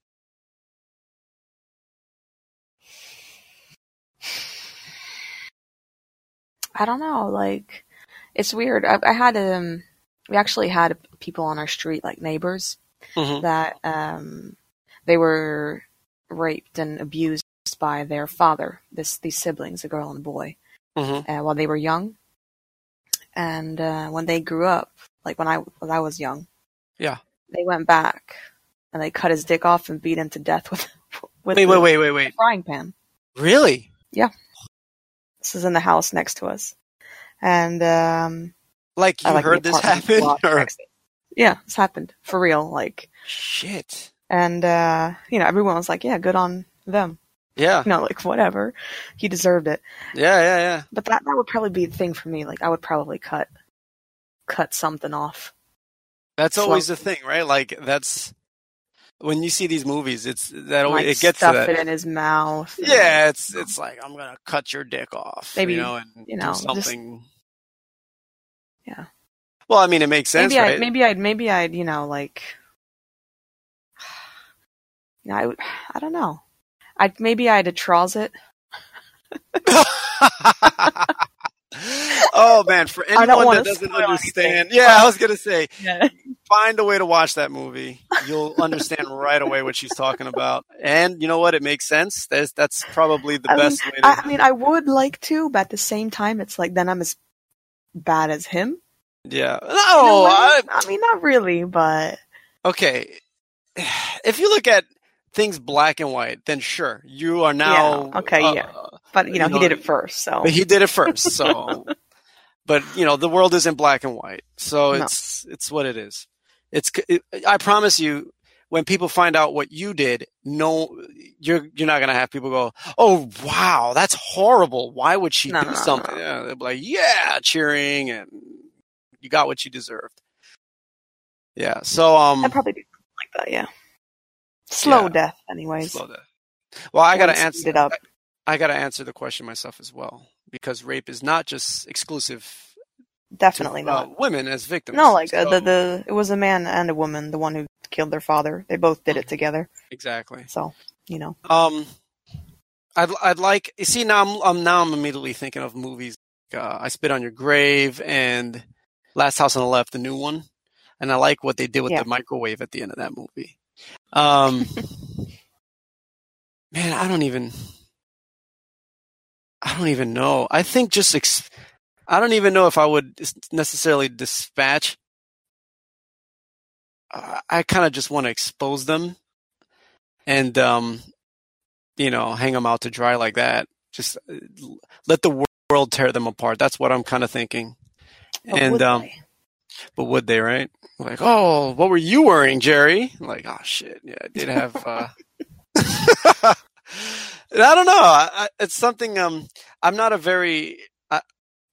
I don't know. Like, it's weird. I, I had um, we actually had people on our street, like neighbors, Mhm. that um, they were raped and abused by their father. This these siblings, a girl and a boy, Mhm. uh, while they were young. And uh, when they grew up, like when I when I was young, Yeah. they went back and they cut his dick off and beat him to death with with Wait, the wait, wait, wait, wait. frying pan. Really? Yeah. This is in the house next to us, and um, Like you I like heard this happen? Or Yeah, this happened for real. Like, shit? And uh, you know, everyone was like, "Yeah, good on them." Yeah, You know, like whatever, he deserved it. yeah, yeah, yeah. But that that would probably be the thing for me. Like, I would probably cut cut something off. That's Slow. always the thing, right? Like that's when you see these movies, it's that always, like, it gets to stuff that. it in his mouth. Yeah, it's it's like I'm gonna cut your dick off, Maybe, you know, and you know, do just- something. Yeah. Well, I mean, it makes sense, maybe right? I maybe I'd maybe I'd you know like you know, I would- I don't know. I maybe I'd atroz it. oh man, for anyone that doesn't understand, anything. yeah, I was gonna say, Yeah. find a way to watch that movie. You'll understand right away what she's talking about, and you know what? It makes sense. That's that's probably the I mean, best way to. I, I mean, I would like to, but at the same time, it's like then I'm as bad as him. yeah. No. I, I mean, not really, but okay. If you look at things black and white, then sure, you are now Yeah, okay, uh, yeah. but you know, You he know, did it first, so But he did it first, so. but you know, the world isn't black and white, so No. it's it's what it is. It's. It, I promise you, when people find out what you did, no, you're you're not gonna have people go, "Oh wow, that's horrible. Why would she No, do no, something?" no. Yeah, they'll be like, "Yeah, cheering, and you got what you deserved." Yeah. So um, I'd probably do like that. Yeah, slow Yeah. death, anyways. slow down. Well, I gotta answer. it up. I gotta answer the question myself as well because rape is not just exclusive Definitely to, not. uh, women as victims. No, like uh, the the it was a man and a woman, the one who killed their father. They both did it together. exactly. So you know, Um, I'd I'd like you see now I'm, I'm now I'm immediately thinking of movies. Like, uh, I spit on your grave and Last House on the Left, the new one, and I like what they did with Yeah. the microwave at the end of that movie. Um, man, I don't even. I don't even know. I think just ex- I don't even know if I would necessarily dispatch. Uh, I kind of just want to expose them, and um, you know, hang them out to dry like that. Just uh, let the world tear them apart. That's what I'm kind of thinking. But and um? But would they? Right? Like, oh, what were you wearing, Jerry? like, oh shit, yeah, I did have. uh I don't know. I, I, it's something. Um, I'm not a very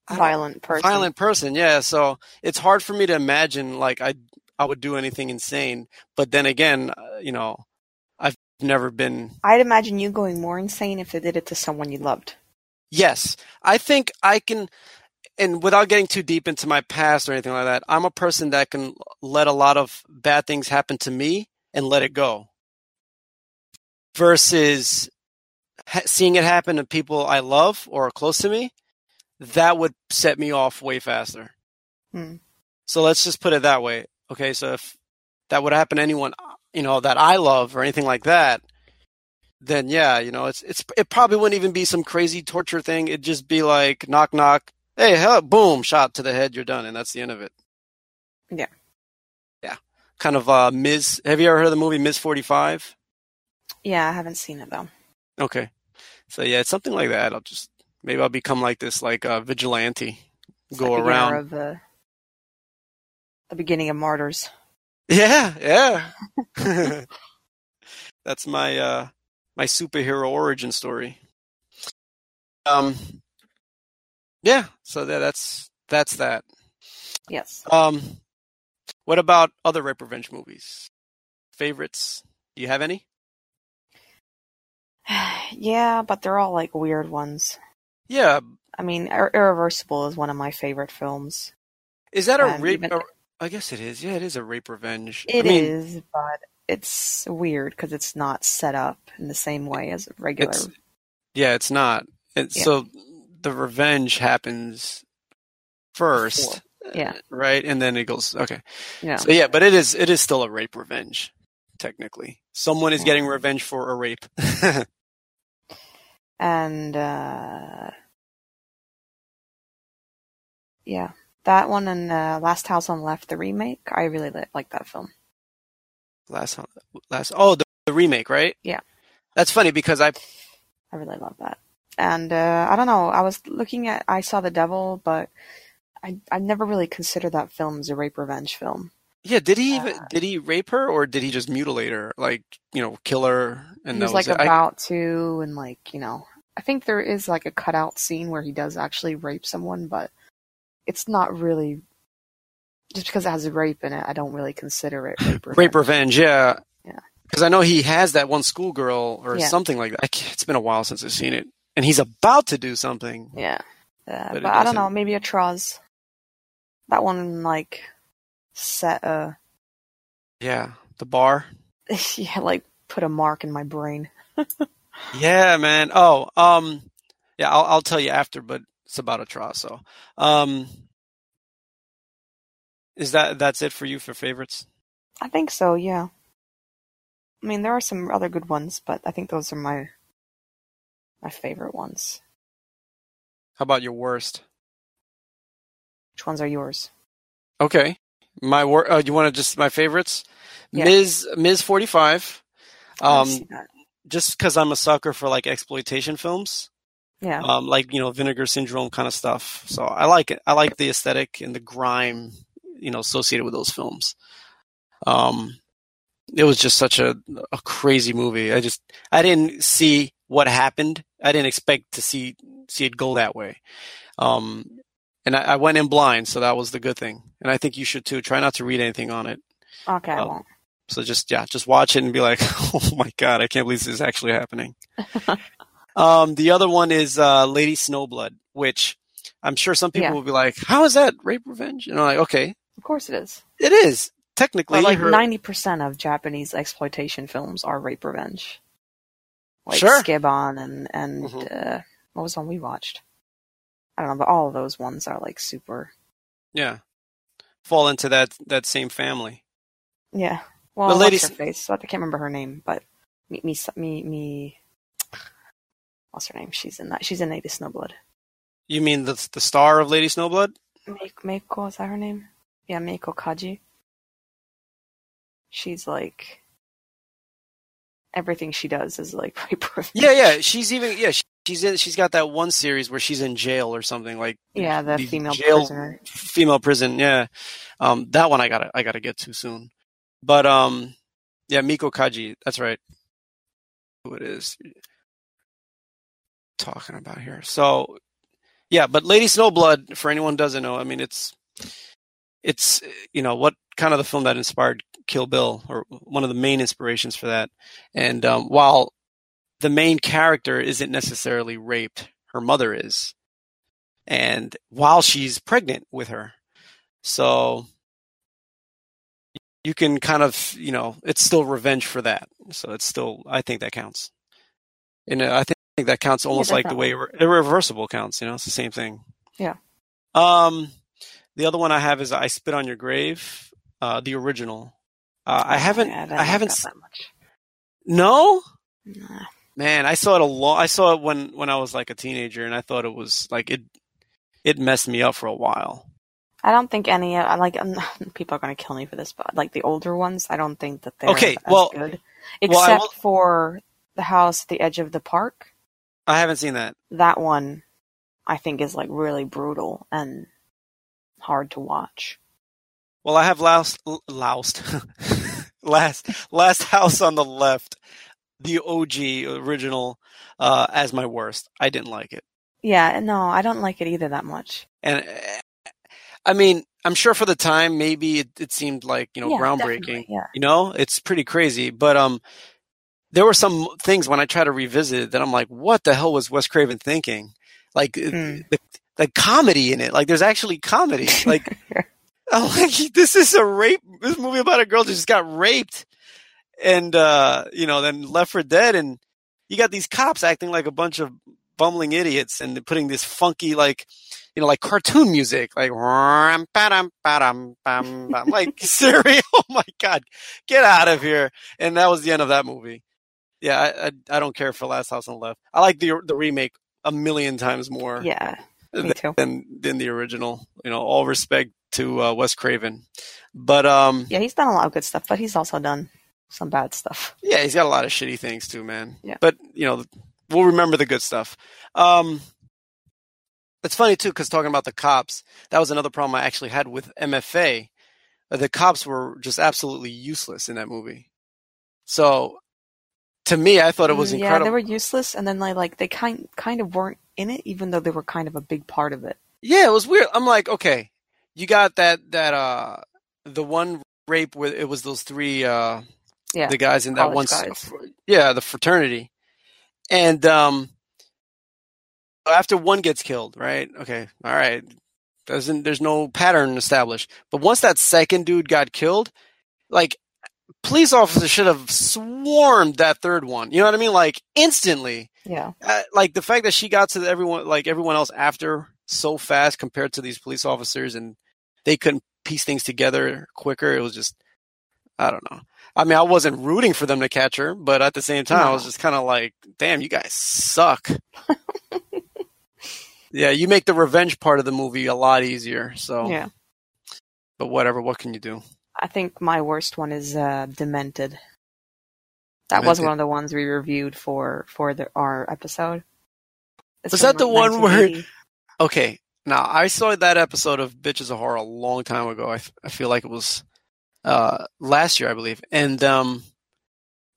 I violent person. violent person. Yeah, so it's hard for me to imagine like I I would do anything insane. But then again, uh, you know, I've never been. I'd imagine you going more insane if they did it to someone you loved. Yes, I think I can. And without getting too deep into my past or anything like that, I'm a person that can let a lot of bad things happen to me and let it go. Versus ha- seeing it happen to people I love or are close to me, that would set me off way faster. Hmm. So let's just put it that way. Okay, so if that would happen to anyone, you know, that I love or anything like that, then yeah, you know, it's it's it probably wouldn't even be some crazy torture thing. It'd just be like knock knock, hey, hell, boom, shot to the head, you're done, and that's the end of it. Yeah. Yeah. Kind of uh Ms. Have you ever heard of the movie Ms. Forty Five? Yeah, I haven't seen it though. Okay. So yeah, it's something like that. I'll just maybe I'll become like this like uh vigilante. It's Go like around. of the the beginning of Martyrs. Yeah, yeah. That's my uh my superhero origin story. Um Yeah, so that, that's that's that. Yes. Um what about other rape revenge movies? Favorites? Do you have any? yeah, but they're all like weird ones. Yeah. I mean, Ir- Irreversible is one of my favorite films. Is that a And rape even- I guess it is. Yeah, it is a rape revenge. It I is, but it's weird because it's not set up in the same way as regular. It's- Yeah, it's not. It's, Yeah. So the revenge happens first, Yeah. right? And then it goes okay. Yeah. So yeah, but it is it is still a rape revenge, technically. Someone is getting revenge for a rape. and uh yeah, that one and uh, Last House on the Left, the remake. I really li- like that film. last last oh the, the remake, right? Yeah. That's funny because I I really love that. And uh, I don't know. I was looking at I Saw the Devil, but I I never really considered that film as a rape revenge film. yeah, did he Uh, did he rape her or did he just mutilate her? Like, you know, kill her and he was was like it? I- about to, and like you know, I think there is like a cutout scene where he does actually rape someone, but it's not really just because it has a rape in it. I don't really consider it rape revenge. rape revenge, yeah. Yeah. Because I know he has that one schoolgirl or Yeah. something like that. It's been a while since I've seen it, and he's about to do something. Yeah, uh, But but, I don't know. Maybe Atroz That one like set a Yeah, the bar. yeah, like put a mark in my brain. Yeah, man. Oh, um, yeah, I'll I'll tell you after, but it's about a Trasso. Um, is that that's it for you for favorites? I think so, yeah. I mean, there are some other good ones, but I think those are my my favorite ones. How about your worst? Which ones are yours? Okay, my wor. Uh, you want to just my favorites? Yeah. Ms. Ms. Forty Five. Um, just because I'm a sucker for like exploitation films. Yeah. um, like you know vinegar syndrome kind of stuff. So I like it. I like the aesthetic and the grime, you know, associated with those films. Um, it was just such a a crazy movie. I just I didn't see what happened. I didn't expect to see see it go that way. Um, and I, I went in blind, so that was the good thing. And I think you should too. Try not to read anything on it. okay, I um, won't. So just yeah, just watch it and be like, oh my god, I can't believe this is actually happening. um, the other one is uh, Lady Snowblood, which I'm sure some people Yeah. will be like, how is that rape revenge? And I'm like, okay, Of course it is. it is technically like ninety percent of Japanese exploitation films are rape revenge. Like Sure. Sukeban and and Mhm. uh, what was the one we watched? I don't know, but all of those ones are like super. yeah fall into that that same family. Yeah. Well, the her face? I can't remember her name, but me me me me. What's her name? She's in that. She's in Lady Snowblood. You mean the the star of Lady Snowblood? Meiko is that her name? Yeah, Meiko Kaji. She's like everything she does is like. Yeah, yeah. She's even yeah. She, she's in. She's got that one series where she's in jail or something like Yeah, the these female jail- prisoner. female prison. Yeah, um, that one I gotta I gotta get to soon. But um, yeah, Meiko Kaji. That's right. Who it is talking about here? So yeah, but Lady Snowblood. For anyone who doesn't know, I mean, it's it's you know what kind of the film that inspired Kill Bill or one of the main inspirations for that. And um, while the main character isn't necessarily raped, her mother is and while she's pregnant with her. So you can kind of, you know, it's still revenge for that. So it's still, I think that counts. And I think, that counts almost like the way irre- irreversible counts. You know, it's the same thing. Yeah. Um, the other one I have is I Spit on Your Grave, uh, the original. Uh, I haven't, Yeah, didn't I haven't, that s- no, Nah. man, I saw it a lot. I saw it when when I was like a teenager, and I thought it was like it. It messed me up for a while. I don't think any. I like um, people are going to kill me for this, but like the older ones, I don't think that they're Okay, as well- good. well, Except will- for the house at the edge of the park. I haven't seen that. That one, I think, is like really brutal and hard to watch. Well, I have loust, loust, last last house on the left, the OG original, uh, as my worst. I didn't like it, Yeah, no, I don't like it either that much. and uh, I mean, I'm sure for the time, maybe it, it seemed like you know Yeah, groundbreaking. yeah. You know, it's pretty crazy, but um, there were some things when I try to revisit it that I'm like, what the hell was Wes Craven thinking? Like Hmm. the the comedy in it, like there's actually comedy, like. I'm like, this is a rape. This movie about a girl that just got raped, and uh, you know, then left for dead, and you got these cops acting like a bunch of bumbling idiots, and putting this funky, like, you know, like cartoon music, like, ram, ba-dum, ba-dum, bam, bam. like Siri. Oh my god, get out of here! And that was the end of that movie. Yeah, I I, I don't care for Last House on the Left. I like the the remake a million times more Yeah, me too. than than the original. You know, all respect to uh, Wes Craven, but um, Yeah, he's done a lot of good stuff, but he's also done some bad stuff. yeah, he's got a lot of shitty things too, man. Yeah. But you know, we'll remember the good stuff. Um, it's funny too because talking about the cops, that was another problem I actually had with MFA. The cops were just absolutely useless in that movie. So, to me, I thought it was Mm, incredible. Yeah, they were useless, and then like like they kind kind of weren't in it, even though they were kind of a big part of it. Yeah, it was weird. I'm like, okay, you got that that uh the one rape where it was those three uh Yeah, the guys in that one guys. yeah, the fraternity. And um after one gets killed, right? Okay. All right. Doesn't there's no pattern established. But once that second dude got killed, like police officers should have swarmed that third one. You know what I mean? Like instantly. Yeah. Uh, like the fact that she got to everyone, like everyone else after so fast compared to these police officers, and they couldn't piece things together quicker. It was just, I don't know. I mean, I wasn't rooting for them to catch her, but at the same time, I was just kind of like, damn, you guys suck. yeah, you make the revenge part of the movie a lot easier. So, Yeah. but whatever. What can you do? I think my worst one is uh, Demented. That was one of the ones we reviewed for for the, our episode. It's Was that the one where- Okay, now I saw that episode of Bitches of Horror a long time ago. I, f- I feel like it was uh, last year, I believe, and um,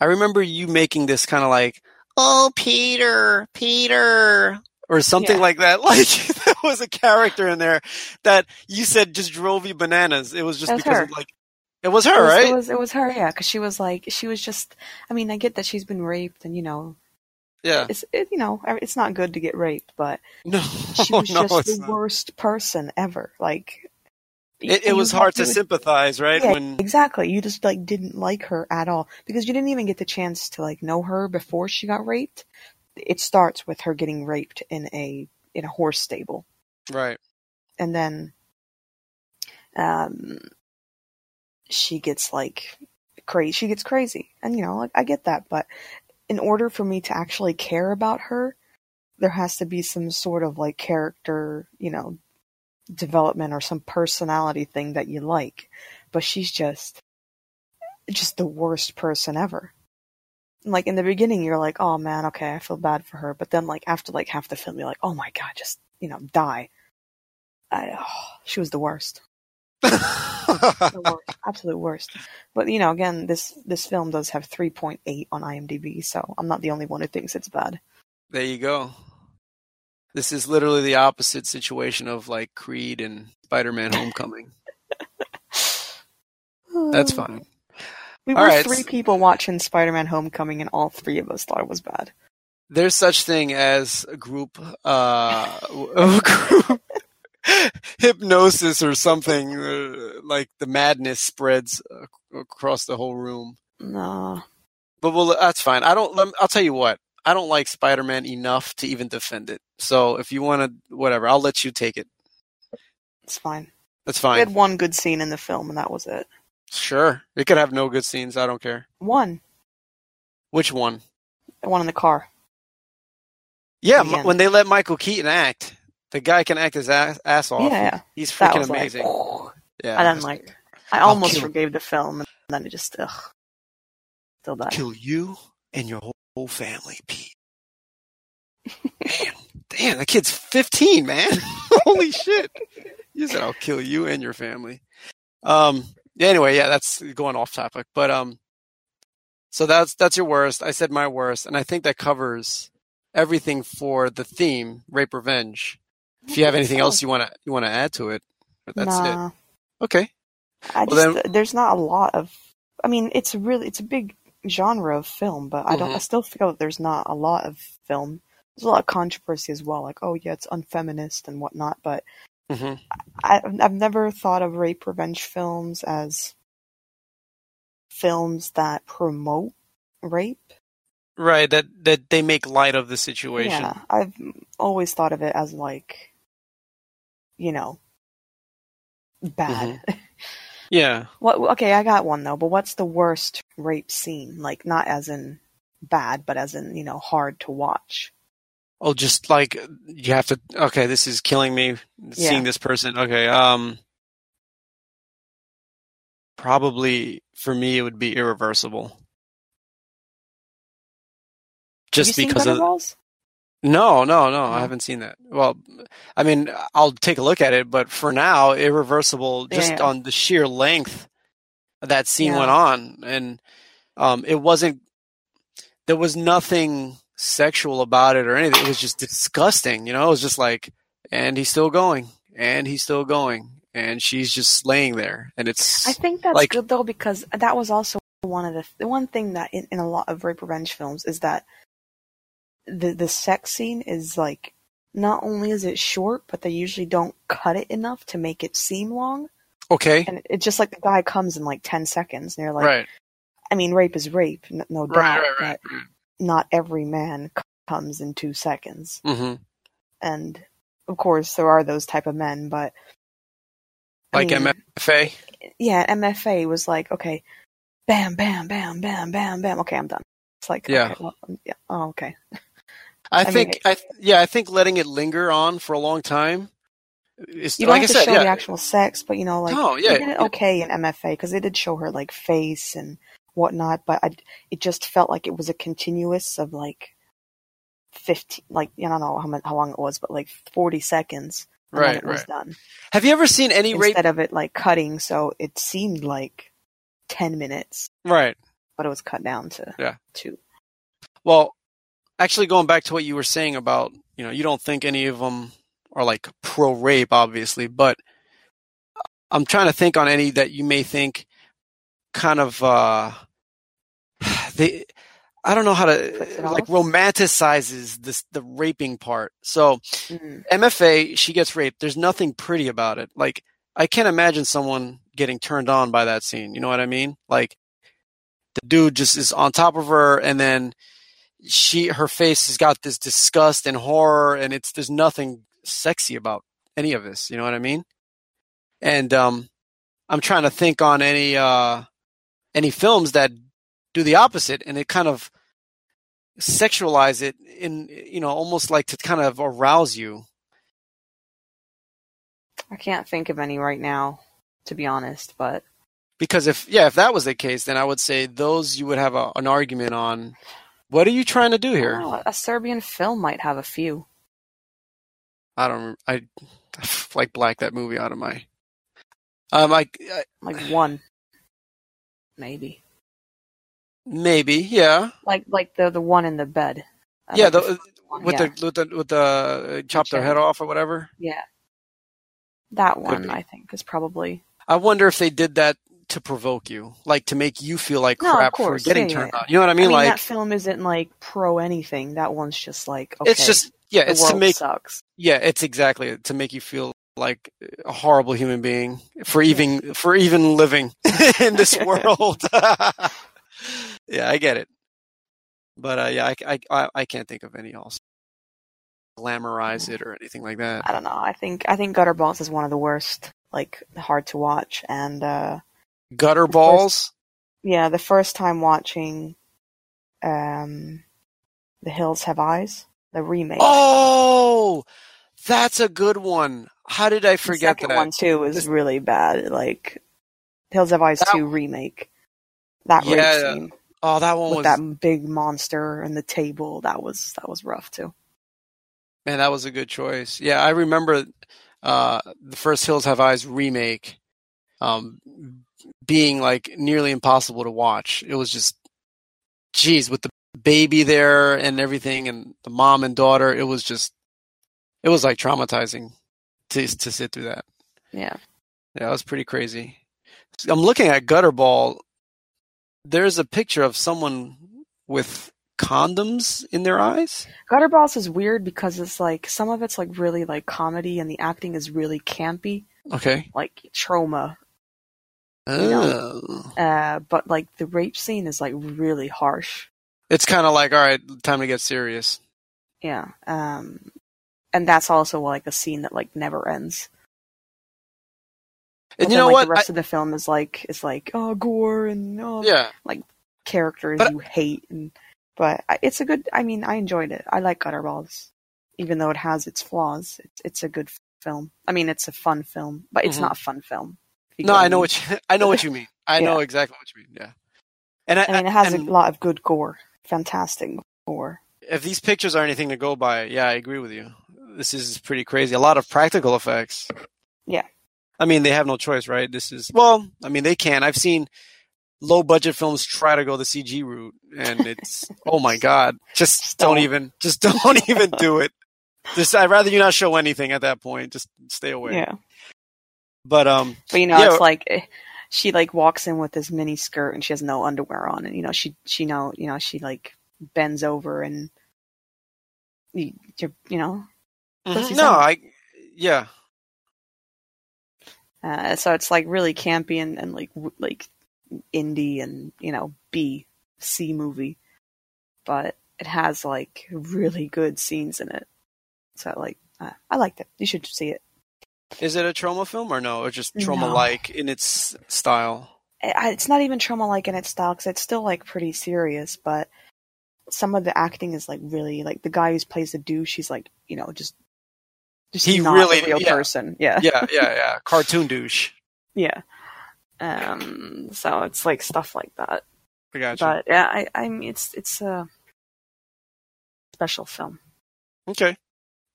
I remember you making this kind of like, "Oh, Peter, Peter," or something Yeah. like that. Like there was a character in there that you said just drove you bananas. It was just because her. of, like it was her, It was, right? It was it was her, yeah, because she was like she was just. I mean, I get that she's been raped, and you know, yeah. it's it, you know it's not good to get raped, but No, she was no, just the not. worst person ever. Like It, it was hard to sympathize, right? Yeah, when exactly. You just like didn't like her at all because you didn't even get the chance to like know her before she got raped. It starts with her getting raped in a in a horse stable, right, and then um she gets like crazy. She gets crazy, and you know, like I get that, but in order for me to actually care about her, there has to be some sort of like character, you know, development or some personality thing that you like. But she's just just the worst person ever. Like in the beginning you're like, "Oh man, okay, I feel bad for her." But then like after like half the film you're like, "Oh my god, just, you know, die." I, oh, she was the worst. Worst. Absolute worst. But you know, again, this this film does have 3.8 on IMDb, so I'm not the only one who thinks it's bad. There you go. This is literally the opposite situation of like Creed and Spider-Man: Homecoming. That's fine. We All were right. three people watching Spider-Man: Homecoming, and all three of us thought it was bad. There's such thing as a group, uh, a group hypnosis or something uh, like the madness spreads ac- across the whole room. No, But well, that's fine. I don't. I'll tell you what. I don't like Spider-Man enough to even defend it. So if you want to, whatever, I'll let you take it. it's fine. That's fine. We had one good scene in the film, and that was it. Sure, it could have no good scenes. I don't care. One, Which one? the one in the car. Yeah, The m- when they let Michael Keaton act, the guy can act his ass, ass off. Yeah, yeah. He's That freaking was amazing. like, yeah, I didn't like. I almost forgave the film, and then it just ugh, still bad. kill you and your whole, whole family, Pete. man, damn, that kid's fifteen, man. Holy shit! You said I'll kill you and your family. Um. Anyway, yeah, that's going off topic, but um. So that's that's your worst. I said my worst, and I think that covers everything for the theme, rape revenge. If you have anything else you want to you want to add to it, that's nah, it. Okay. I Well, just there's not a lot of. I mean, it's really it's a big genre of film, but I don't. I still feel that there's not a lot of film. There's a lot of controversy as well, like oh yeah, it's unfeminist and whatnot. But hmm I, I've never thought of rape revenge films as films that promote rape. Right. That that they make light of the situation. Yeah, I've always thought of it as like, you know, bad. Yeah. what? Okay, I got one though. But what's the worst rape scene? Like not as in bad, but as in you know hard to watch. Oh, just like you have to. Okay, this is killing me. Yeah. Seeing this person. Okay. Um. Probably for me, it would be irreversible. Just because of? No, no, no. I haven't seen that. Well, I mean, I'll take a look at it, but for now, irreversible. Just yeah. on the sheer length that scene Yeah. went on, and um, it wasn't. There was nothing sexual about it or anything. It was just disgusting. You know, it was just like, and he's still going, and he's still going, and she's just laying there, and it's I think that's like- good though because that was also one of the the one thing that in, in a lot of rape revenge films is that the the sex scene is like not only is it short, but they usually don't cut it enough to make it seem long. Okay. And it's just like the guy comes in like 10 seconds and they're like, right. I mean, rape is rape, n- no doubt, Right. Right. Right. not every man comes in two seconds. hmm And of course, there are those type of men, but I Like mean, MFA. yeah, MFA was like, okay, bam, bam, bam, bam, bam, bam. Okay, I'm done. It's like, Yeah. okay, well, yeah, oh, okay. I, I mean, think. I yeah. I think letting it linger on for a long time. Is, You don't like have I to said, show yeah. the actual sex, but you know, like, No, yeah, it okay in MFA because they did show her like face and whatnot, but I, it just felt like it was a continuous of like fifteen, like I don't know how much, how long it was, but like forty seconds. Right, it was done Have you ever seen any rape? of it like cutting, so it seemed like ten minutes, Right. but it was cut down to Yeah. two. Well, actually, going back to what you were saying about, you know, you don't think any of them are like pro rape, obviously, but I'm trying to think on any that you may think kind of, uh, they, I don't know how to, like romanticizes this, the raping part. So Mm. MFA, she gets raped. There's nothing pretty about it. Like, I can't imagine someone getting turned on by that scene. You know what I mean? Like, the dude just is on top of her and then she her face has got this disgust and horror and it's there's nothing sexy about any of this you know what i mean? And um i'm trying to think on any uh any films that do the opposite and it kind of sexualize it in you know almost like to kind of arouse you. I can't think of any right now, to be honest, but because if yeah if that was the case then i would say those you would have a, an argument on what are you trying to do here don't a Serbian film might have a few. I don't. I like black that movie out of my. Um, I, I Like one. Maybe. maybe yeah Like like the the one in the bed. I yeah like the, one, with yeah. the with the with the uh, chop their head off or whatever. Yeah. That one. I think, is probably. I wonder if they did that to provoke you, like to make you feel like No, crap for getting yeah, turned yeah. on. You know what I I mean? mean, like that film isn't like pro anything. That one's just like okay, it's just yeah, it's to make sucks. yeah, it's exactly to make you feel like a horrible human being for even for even living in this world. yeah, I get it, but uh, yeah, I, I I I can't think of any else glamorize it or anything like that. I don't know. I think I think Gutter Balls is one of the worst. Like hard to watch, and uh Gutter balls. yeah, the first time watching, um, The Hills Have Eyes, the remake. Oh, that's a good one. How did I The forget second that? one too was This- really bad. Like Hills Have Eyes That- two remake. That Yeah, scene Oh, that one with was that big monster and the table. That was that was rough too. man. That was a good choice. Yeah, I remember uh, the first Hills Have Eyes remake um, being like nearly impossible to watch. It was just, geez, with the baby there and everything, and the mom and daughter. It was just, it was like traumatizing to to sit through that. Yeah. Yeah, it was pretty crazy. I'm looking at Gutterball. There's a picture of someone with condoms in their eyes. Gutter Balls is weird because it's like some of it's like really like comedy and the acting is really campy, Okay. like trauma. Oh. Uh, but like the rape scene is like really harsh. It's kind of like, all right, time to get serious. Yeah. Um, and that's also like a scene that like never ends. And But you then, know like, what? The rest of the film is like is like oh gore and oh I- yeah, characters But- you hate and but it's a good. I mean, I enjoyed it. I like Gutterballs, even though it has its flaws. It's, it's a good film. I mean, it's a fun film, but it's Mhm. not a fun film. No, I know what you, I know what you mean. I know exactly what you mean. Yeah, and I, I mean, it has and a lot of good gore, fantastic gore. if these pictures are anything to go by, yeah, I agree with you. This is pretty crazy. A lot of practical effects. Yeah. I mean, they have no choice, right? This is well, I mean, they can. I've seen low budget films try to go the CG route, and it's oh my god, just Just don't don't. even, just don't even do it. Just I'd rather you not show anything at that point. Just stay away. Yeah, But um, but you know, it's like eh, she like walks in with this mini skirt and she has no underwear on, and you know, she she know you know she like bends over and you you you know Mhm. No, I yeah. Uh, so it's like really campy and, and like w- like indie and you know B C movie, but it has like really good scenes in it. So like uh, I liked it. You should see it. Is it a trauma film or no? Or just trauma like in its style? It's not even trauma like in its style because it's still like pretty serious, but some of the acting is like really like the guy who plays the douche. He's like you know just just He not really- a real yeah. person. Yeah, Yeah, yeah, yeah. Cartoon douche. yeah. Um, so it's like stuff like that. I got you. But yeah, I I mean it's it's a special film. Okay.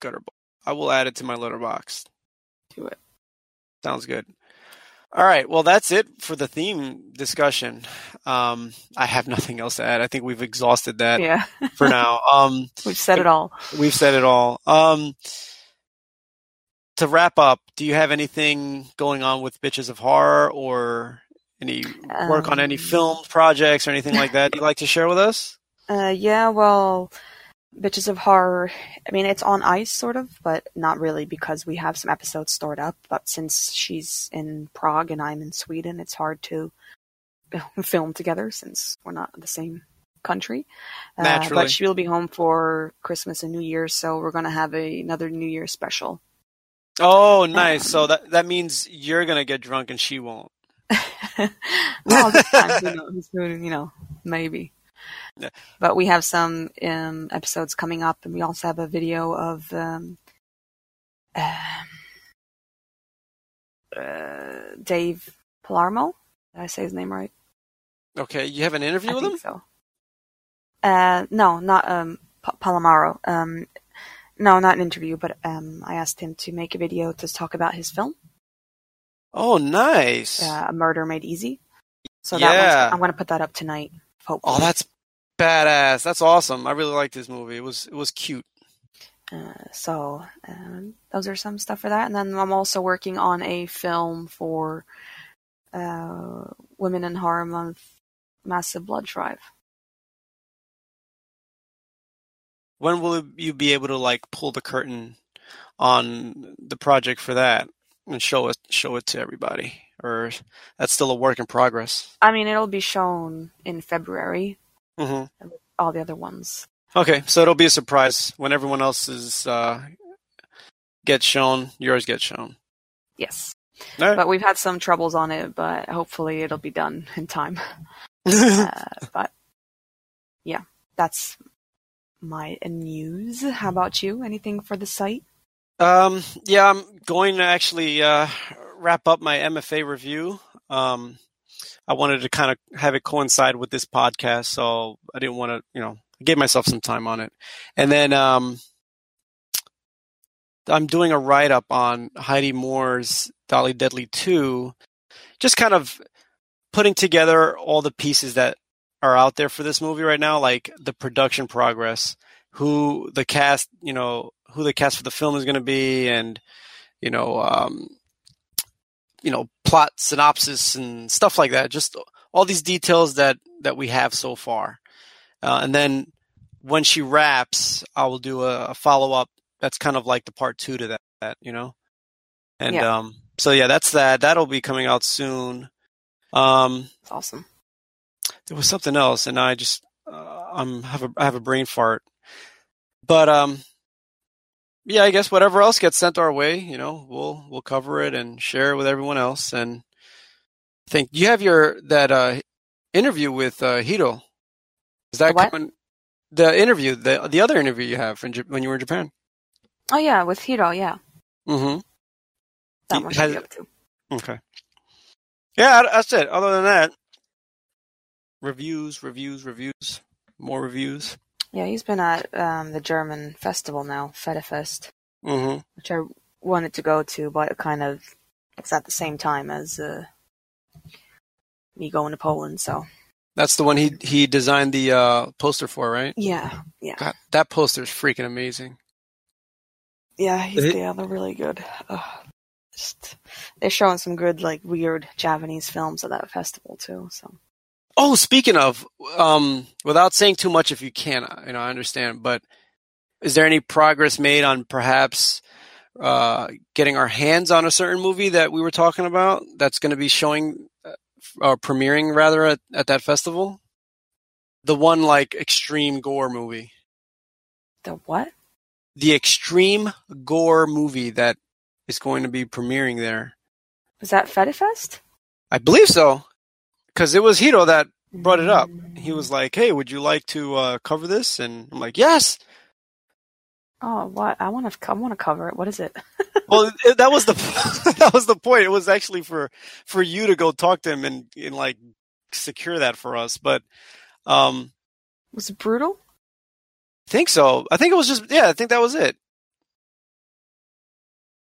Gutter I will add it to my Letterboxd. Do it. Sounds good. All right. Well, that's it for the theme discussion. Um, I have nothing else to add. I think we've exhausted that Yeah, for now. Um, we've said it all. we've said it all. Um, to wrap up, do you have anything going on with Bitches of Horror or any work on any Um, film projects or anything like that you'd like to share with us? Uh, yeah, well, Bitches of Horror, I mean, it's on ice, sort of, but not really because we have some episodes stored up. But since she's in Prague and I'm in Sweden, it's hard to film together since we're not in the same country. Uh, but she will be home for Christmas and New Year's, so we're going to have a, another New Year special. Oh, nice. Um, so that that means you're gonna get drunk and she won't. well, this time, who knows, you know, maybe. Yeah. But we have some um, episodes coming up, and we also have a video of um, um, uh, Dave Palermo. Did I say his name right? Okay, you have an interview I with think him? so. Uh, no, not um, Pa- Palamaro. Um, no, not an interview, but um, I asked him to make a video to talk about his film, Oh, nice. uh, A Murder Made Easy. So that Yeah. one's, I'm going to put that up tonight. Hopefully. Oh, that's badass. That's awesome. I really liked this movie. It was it was cute. Uh, so um, those are some stuff for that, and then I'm also working on a film for uh, Women in Horror Month, Massive Blood Drive. When will you be able to like pull the curtain on the project for that and show it show it to everybody? Or that's still a work in progress? I mean, it'll be shown in February. hmm All the other ones. Okay, so it'll be a surprise when everyone else's uh, gets shown. Yours gets shown. Yes, right. but we've had some troubles on it, but hopefully it'll be done in time. uh, but yeah, that's my news. How about you? Anything for the site? Um, yeah, I'm going to actually uh, wrap up my MFA review. Um, I wanted to kind of have it coincide with this podcast, so I didn't want to, you know, I gave myself some time on it. And then um, I'm doing a write up on Heidi Moore's Dolly Deadly 2, just kind of putting together all the pieces that are out there for this movie right now, like the production progress, who the cast, you know, who the cast for the film is going to be, and you know, um, you know, plot synopsis and stuff like that. Just all these details that that we have so far, uh, and then when she wraps, I will do a, a follow up. That's kind of like the part two to that, that you know, and Yeah. um, so yeah, that's that. That'll be coming out soon. Um, awesome. there was something else, and I just uh, I'm have a I have a brain fart. But um, yeah, I guess whatever else gets sent our way, you know, we'll we'll cover it and share it with everyone else. And I think you have your that uh interview with uh, Hiro. Is that The what? coming? The interview, the the other interview you have Ja- when you were in Japan. Oh yeah, with Hiro, yeah, Mm-hmm. that one should be up too. Okay. Yeah, that's it. Other than that, reviews, reviews, reviews, more reviews. Yeah, he's been at um, the German festival now, Fedefest, Mm-hmm. which I wanted to go to, but it kind of it's at the same time as uh, me going to Poland. So That's the one he he designed the uh, poster for, right? yeah, yeah, God, that poster is freaking amazing. yeah. He's, It- yeah, they're really good. Ugh. Just they're showing some good like weird Japanese films at that festival too. So Oh, speaking of, um, without saying too much, if you can, you know, I understand, but is there any progress made on perhaps uh, getting our hands on a certain movie that we were talking about that's going to be showing uh, or premiering rather at, at that festival? The one like extreme gore movie. The what? The extreme gore movie that is going to be premiering there. Was that Fettifest? I believe so. Because it was Hiro that brought it up. He was like, "Hey, would you like to uh, cover this?" And I'm like, "Yes." Oh, what? I want to. I want to cover it. What is it? well, it, that was the that was the point. It was actually for for you to go talk to him and, and like secure that for us. But um, was it brutal? I think so. I think it was just yeah. I think that was it.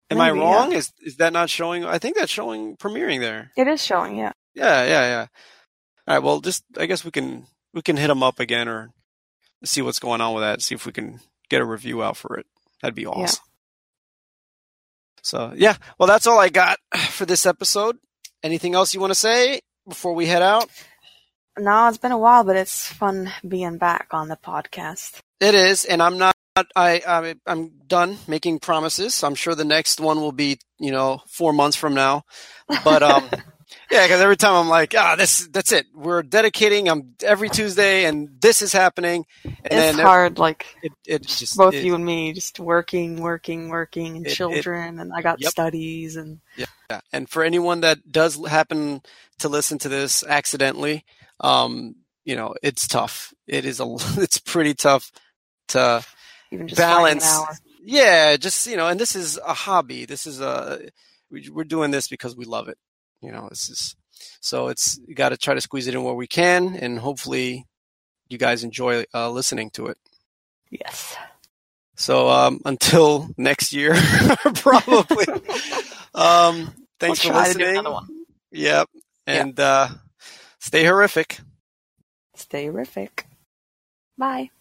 Am Maybe, I wrong? Yeah. Is is that not showing? I think that's showing premiering there. It is showing, yeah. Yeah, yeah, yeah. All right. Well, just I guess we can we can hit them up again or see what's going on with that. See if we can get a review out for it. That'd be awesome. Yeah. So yeah, well, that's all I got for this episode. Anything else you want to say before we head out? No, it's been a while, but it's fun being back on the podcast. It is, and I'm not. I, I I'm done making promises. I'm sure the next one will be, you know, four months from now. But um, Yeah, because every time I'm like, ah, this that's it. We're dedicating. I'm every Tuesday, and this is happening. And it's hard, like it, it just both it, you and me, just working, working, working, and it, children, and I got yep. studies, and yeah. yeah. And for anyone that does happen to listen to this accidentally, um, you know, it's tough. It is a, it's pretty tough to even just balance. Yeah, just you know, and this is a hobby. This is a we're doing this because we love it. You know, this is so it's got to try to squeeze it in where we can, and hopefully, you guys enjoy uh, listening to it. Yes. So um, until next year, probably. um, thanks we'll for listening. Yep, and yep. Uh, stay horrific. Stay horrific. Bye.